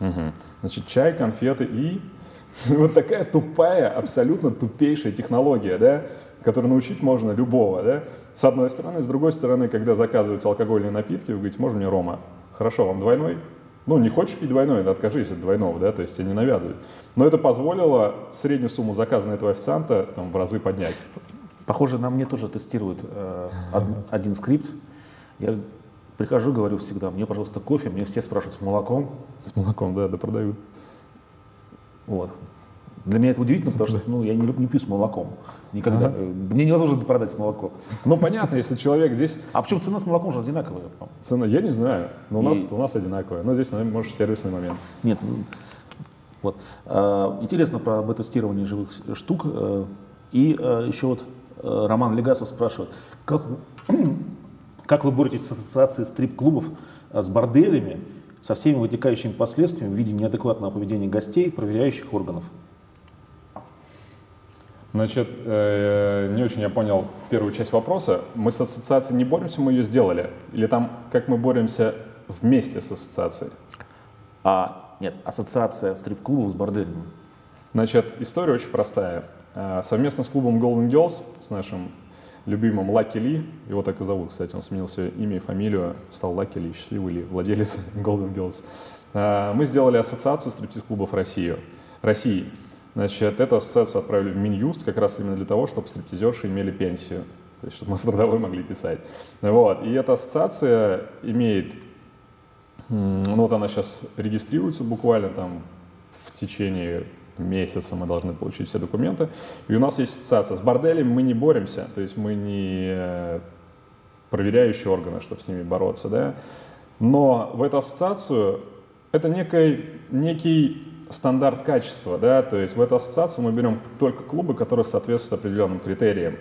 Угу. Значит, чай, конфеты и... Вот такая тупая, абсолютно тупейшая технология, да, которую научить можно любого, да. С одной стороны. С другой стороны, когда заказываются алкогольные напитки, вы говорите, можно мне рома? Хорошо, вам двойной? Ну, не хочешь пить двойной, да, откажись от двойного, да, то есть тебе не навязывают. Но это позволило среднюю сумму заказа на этого официанта там, в разы поднять. Похоже, на мне тоже тестируют э, один скрипт. Я прихожу, говорю всегда, мне, пожалуйста, кофе, мне все спрашивают с молоком. С молоком, да, да продают. Вот. Для меня это удивительно, потому что ну, я не, не пью с молоком. Никогда. Ага. Мне невозможно продать молоко. Ну, понятно, если человек здесь... А почему цена с молоком же одинаковая? Цена, я не знаю, но у, нас, у нас одинаковая. Но здесь, наверное, может, сервисный момент. Нет, вот. А, интересно про бета-тестирование живых штук. Э, и э, еще вот э, Роман Легасов спрашивает, как, как вы боретесь с ассоциацией стрип-клубов с борделями, со всеми вытекающими последствиями в виде неадекватного поведения гостей, проверяющих органов? Значит, э, не очень я понял первую часть вопроса. Мы с ассоциацией не боремся, мы ее сделали? Или там, как мы боремся вместе с ассоциацией? А, нет, ассоциация стрип-клубов с борделями. Значит, история очень простая. Э, совместно с клубом Golden Girls, с нашим любимым Лаки Ли, его так и зовут, кстати, он сменил свое имя и фамилию, стал Лаки Ли, счастливый Ли, владелец Golden Girls, э, мы сделали ассоциацию стриптиз-клубов России. России. Значит, эту ассоциацию отправили в Минюст как раз именно для того, чтобы стриптизерши имели пенсию, то есть чтобы мы в трудовой могли писать. Вот. И эта ассоциация имеет, ну вот она сейчас регистрируется буквально там в течение месяца мы должны получить все документы. И у нас есть ассоциация. С борделем мы не боремся, то есть мы не э, проверяющие органы, чтобы с ними бороться, да. Но в эту ассоциацию это некий, некий стандарт качества, да, то есть в эту ассоциацию мы берем только клубы, которые соответствуют определенным критериям.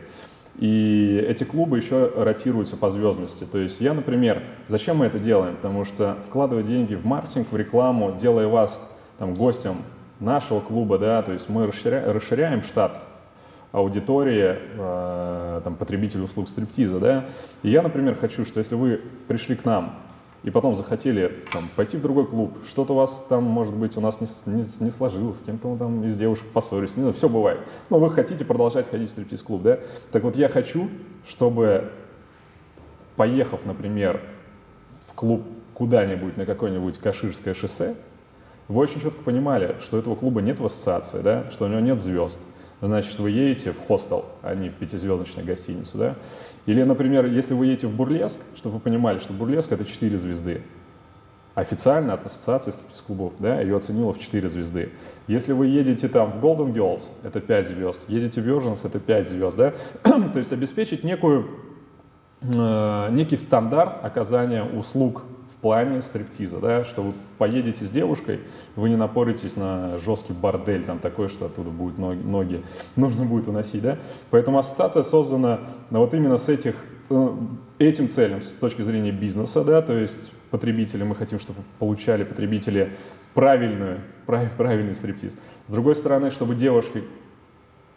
И эти клубы еще ротируются по звездности. То есть я, например, зачем мы это делаем? Потому что вкладывая деньги в маркетинг, в рекламу, делая вас там, гостем нашего клуба, да, то есть мы расширяем, расширяем штат аудитории, э, там, потребителей услуг стриптиза, да. И я, например, хочу, что если вы пришли к нам и потом захотели там, пойти в другой клуб, что-то у вас там, может быть, у нас не, не, не сложилось, с кем-то там из девушек поссорились, не знаю, все бывает. Но вы хотите продолжать ходить в стриптиз-клуб, да? Так вот, я хочу, чтобы, поехав, например, в клуб куда-нибудь на какое-нибудь Каширское шоссе, вы очень четко понимали, что этого клуба нет в ассоциации, да, что у него нет звезд. Значит, вы едете в хостел, а не в пятизвездочную гостиницу, да, или, например, если вы едете в Бурлеск, чтобы вы понимали, что Бурлеск — это 4 звезды. Официально от ассоциации стриптиз-клубов, да, ее оценила в 4 звезды. Если вы едете там в Golden Girls, это 5 звезд. Едете в Virgins, это 5 звезд, да. То есть обеспечить некую, э, некий стандарт оказания услуг плане стриптиза, да, что вы поедете с девушкой, вы не напоритесь на жесткий бордель, там такой, что оттуда будет ноги, ноги нужно будет уносить, да. Поэтому ассоциация создана ну, вот именно с этих, э, этим целям, с точки зрения бизнеса, да, то есть потребители, мы хотим, чтобы получали потребители правильную, прав, правильный стриптиз. С другой стороны, чтобы девушки,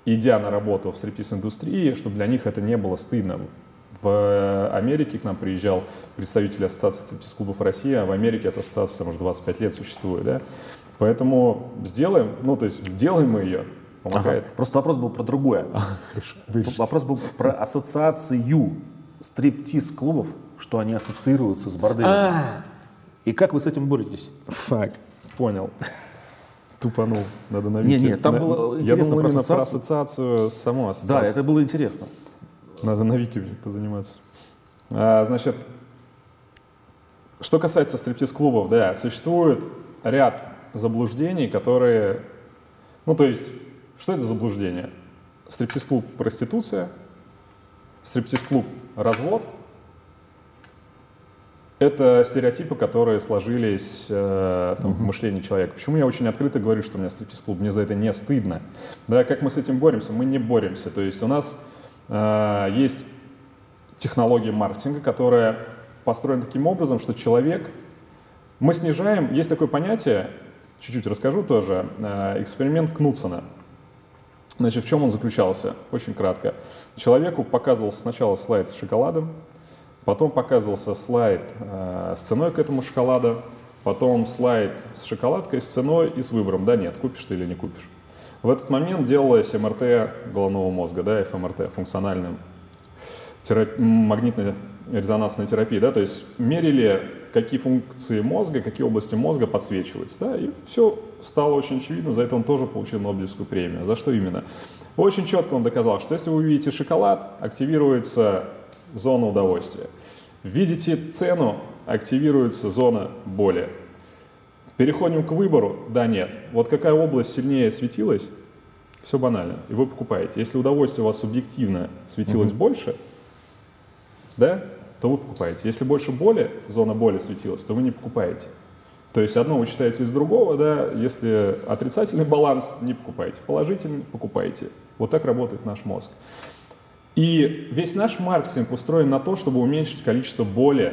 идя на работу в стриптиз-индустрии, чтобы для них это не было стыдно. В Америке к нам приезжал представитель Ассоциации стриптиз-клубов России, а в Америке эта ассоциация там уже 25 лет существует, да. Поэтому сделаем, ну, то есть делаем мы ее, помогает. Ага. Просто вопрос был про другое. А, вопрос был про ассоциацию стриптиз-клубов, что они ассоциируются с борделем. А, И как вы с этим боретесь? Фак, понял. Тупанул. Надо на Не, вики. не, там На- было Я интересно думал про именно про ассоциацию. ассоциацию, саму Да, ассоциацию. это было интересно. Надо на вики позаниматься. А, значит, что касается стриптиз-клубов, да, существует ряд заблуждений, которые... Ну, то есть, что это заблуждение? Стриптиз-клуб – проституция, стриптиз-клуб – развод. Это стереотипы, которые сложились э, там, в мышлении человека. Почему я очень открыто говорю, что у меня стриптиз-клуб? Мне за это не стыдно. Да, как мы с этим боремся? Мы не боремся. То есть у нас есть технология маркетинга, которая построена таким образом, что человек... Мы снижаем... Есть такое понятие, чуть-чуть расскажу тоже, э, эксперимент Кнутсона. Значит, в чем он заключался? Очень кратко. Человеку показывался сначала слайд с шоколадом, потом показывался слайд э, с ценой к этому шоколаду, потом слайд с шоколадкой, с ценой и с выбором, да, нет, купишь ты или не купишь. В этот момент делалось МРТ головного мозга, да, ФМРТ, функциональным терап- магнитно-резонансной терапии, да, то есть мерили, какие функции мозга, какие области мозга подсвечиваются, да, и все стало очень очевидно, за это он тоже получил Нобелевскую премию. За что именно? Очень четко он доказал, что если вы видите шоколад, активируется зона удовольствия. Видите цену, активируется зона боли. Переходим к выбору, да, нет. Вот какая область сильнее светилась, все банально, и вы покупаете. Если удовольствие у вас субъективно светилось больше, да, то вы покупаете. Если больше боли, зона боли светилась, то вы не покупаете. То есть одно вычитается из другого, да, если отрицательный баланс, не покупаете, положительный, покупаете. Вот так работает наш мозг. И весь наш маркетинг устроен на то, чтобы уменьшить количество боли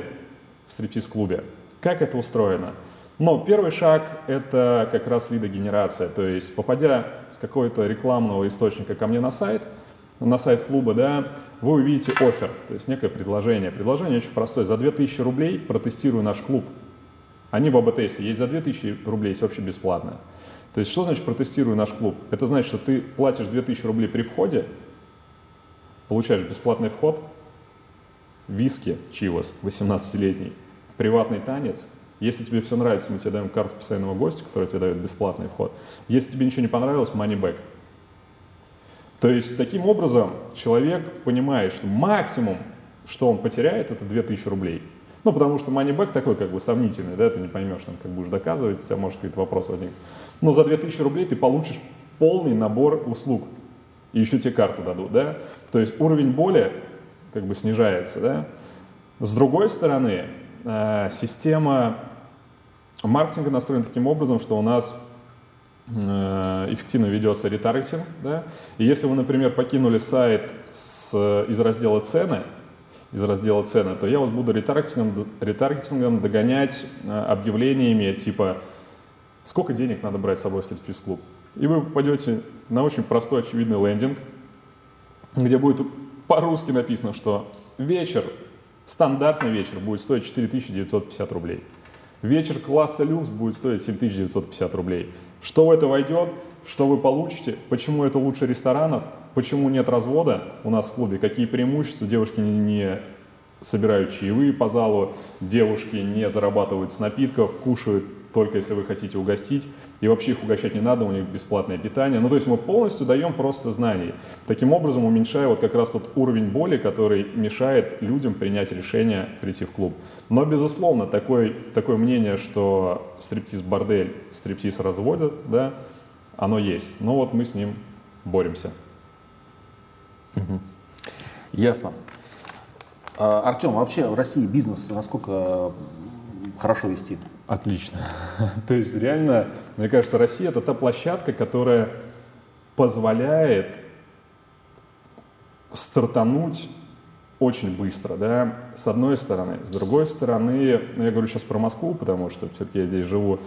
в стриптиз-клубе. Как это устроено? Но первый шаг — это как раз лидогенерация. То есть, попадя с какого-то рекламного источника ко мне на сайт, на сайт клуба, да, вы увидите офер, то есть некое предложение. Предложение очень простое. За 2000 рублей протестирую наш клуб. Они в АБ-тесте есть за 2000 рублей, есть вообще бесплатно. То есть что значит протестирую наш клуб? Это значит, что ты платишь 2000 рублей при входе, получаешь бесплатный вход, виски, чивос, 18-летний, приватный танец. Если тебе все нравится, мы тебе даем карту постоянного гостя, которая тебе дает бесплатный вход. Если тебе ничего не понравилось, money back. То есть таким образом человек понимает, что максимум, что он потеряет, это 2000 рублей. Ну, потому что money back такой как бы сомнительный, да, ты не поймешь, там, как будешь доказывать, у тебя может какой-то вопрос возникнуть. Но за 2000 рублей ты получишь полный набор услуг. И еще тебе карту дадут, да. То есть уровень боли как бы снижается, да. С другой стороны, э, система маркетинга настроена таким образом, что у нас э, эффективно ведется ретаргетинг, да. И если вы, например, покинули сайт с, из раздела цены, из раздела цены, то я вас буду ретаргетингом, ретаргетингом догонять э, объявлениями типа «Сколько денег надо брать с собой в стриптиз-клуб?» И вы попадете на очень простой, очевидный лендинг, где будет по-русски написано, что вечер, стандартный вечер будет стоить 4950 рублей. Вечер класса люкс будет стоить 7950 рублей. Что в это войдет, что вы получите, почему это лучше ресторанов, почему нет развода у нас в клубе, какие преимущества, девушки не, собирают чаевые по залу, девушки не зарабатывают с напитков, кушают только если вы хотите угостить, и вообще их угощать не надо, у них бесплатное питание. Ну, то есть мы полностью даем просто знаний. Таким образом, уменьшая вот как раз тот уровень боли, который мешает людям принять решение прийти в клуб. Но, безусловно, такое, такое мнение, что стриптиз-бордель, стриптиз разводят, да, оно есть. Но вот мы с ним боремся. Ясно. А, Артем, вообще в России бизнес насколько хорошо вести? Отлично. То есть реально, мне кажется, Россия это та площадка, которая позволяет стартануть очень быстро, да, с одной стороны. С другой стороны, ну, я говорю сейчас про Москву, потому что все-таки я здесь живу,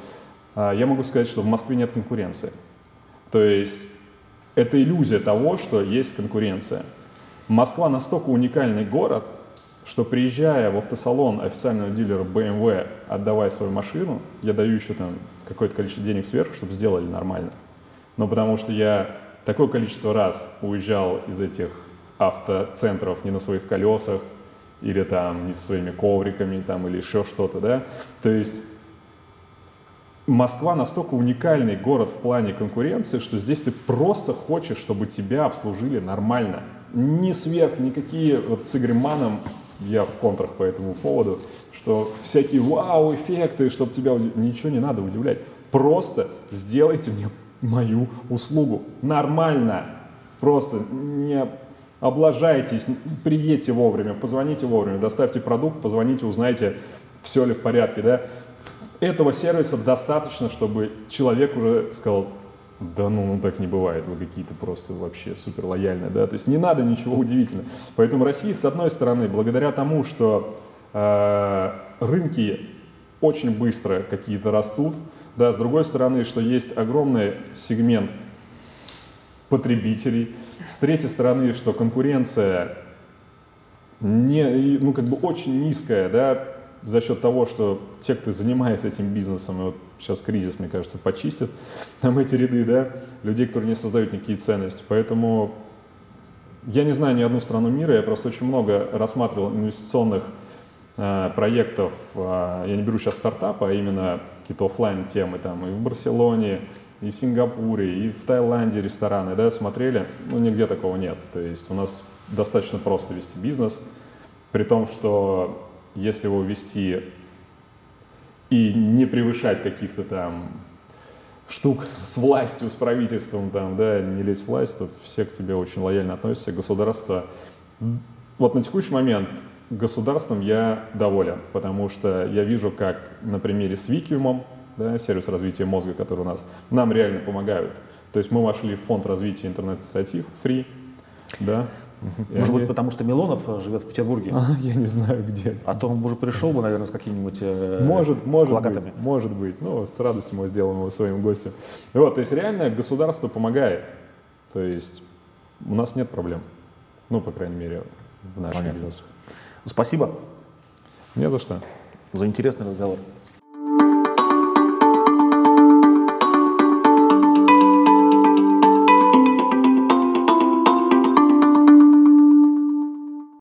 а, я могу сказать, что в Москве нет конкуренции. То есть это иллюзия того, что есть конкуренция. Москва настолько уникальный город, что приезжая в автосалон официального дилера BMW, отдавая свою машину, я даю еще там какое-то количество денег сверху, чтобы сделали нормально. Но потому что я такое количество раз уезжал из этих автоцентров не на своих колесах, или там не со своими ковриками, там, или еще что-то, да. То есть Москва настолько уникальный город в плане конкуренции, что здесь ты просто хочешь, чтобы тебя обслужили нормально. Ни сверх, никакие, вот с Игорем я в контрах по этому поводу, что всякие вау-эффекты, чтобы тебя удивить. Ничего не надо удивлять. Просто сделайте мне мою услугу. Нормально. Просто не облажайтесь, приедьте вовремя, позвоните вовремя, доставьте продукт, позвоните, узнайте, все ли в порядке, да. Этого сервиса достаточно, чтобы человек уже сказал, да ну, ну так не бывает, вы какие-то просто вообще супер лояльные, да, то есть не надо ничего удивительного. Поэтому Россия, с одной стороны, благодаря тому, что э, рынки очень быстро какие-то растут, да, с другой стороны, что есть огромный сегмент потребителей, с третьей стороны, что конкуренция не, ну, как бы очень низкая, да, за счет того, что те, кто занимается этим бизнесом, и вот сейчас кризис, мне кажется, почистит там эти ряды, да, людей, которые не создают никакие ценности. Поэтому я не знаю ни одну страну мира, я просто очень много рассматривал инвестиционных э, проектов, э, я не беру сейчас стартапы, а именно какие-то офлайн темы там и в Барселоне, и в Сингапуре, и в Таиланде рестораны, да, смотрели, ну, нигде такого нет. То есть у нас достаточно просто вести бизнес, при том, что если его вести и не превышать каких-то там штук с властью, с правительством, там, да, не лезть в власть, то все к тебе очень лояльно относятся. Государство, вот на текущий момент государством я доволен, потому что я вижу, как на примере с Викиумом, да, сервис развития мозга, который у нас, нам реально помогают. То есть мы вошли в фонд развития интернет-инициатив, free, да, может они... быть, потому что Милонов э, живет в Петербурге? А, я не знаю, где. А то он уже пришел бы, наверное, с какими-нибудь э, может, может плакатами. Быть, может быть. Ну, с радостью мы сделаем его своим гостем. Вот, то есть реально государство помогает. То есть у нас нет проблем. Ну, по крайней мере, в наших Понятно. бизнесах. Спасибо. Не за что. За интересный разговор.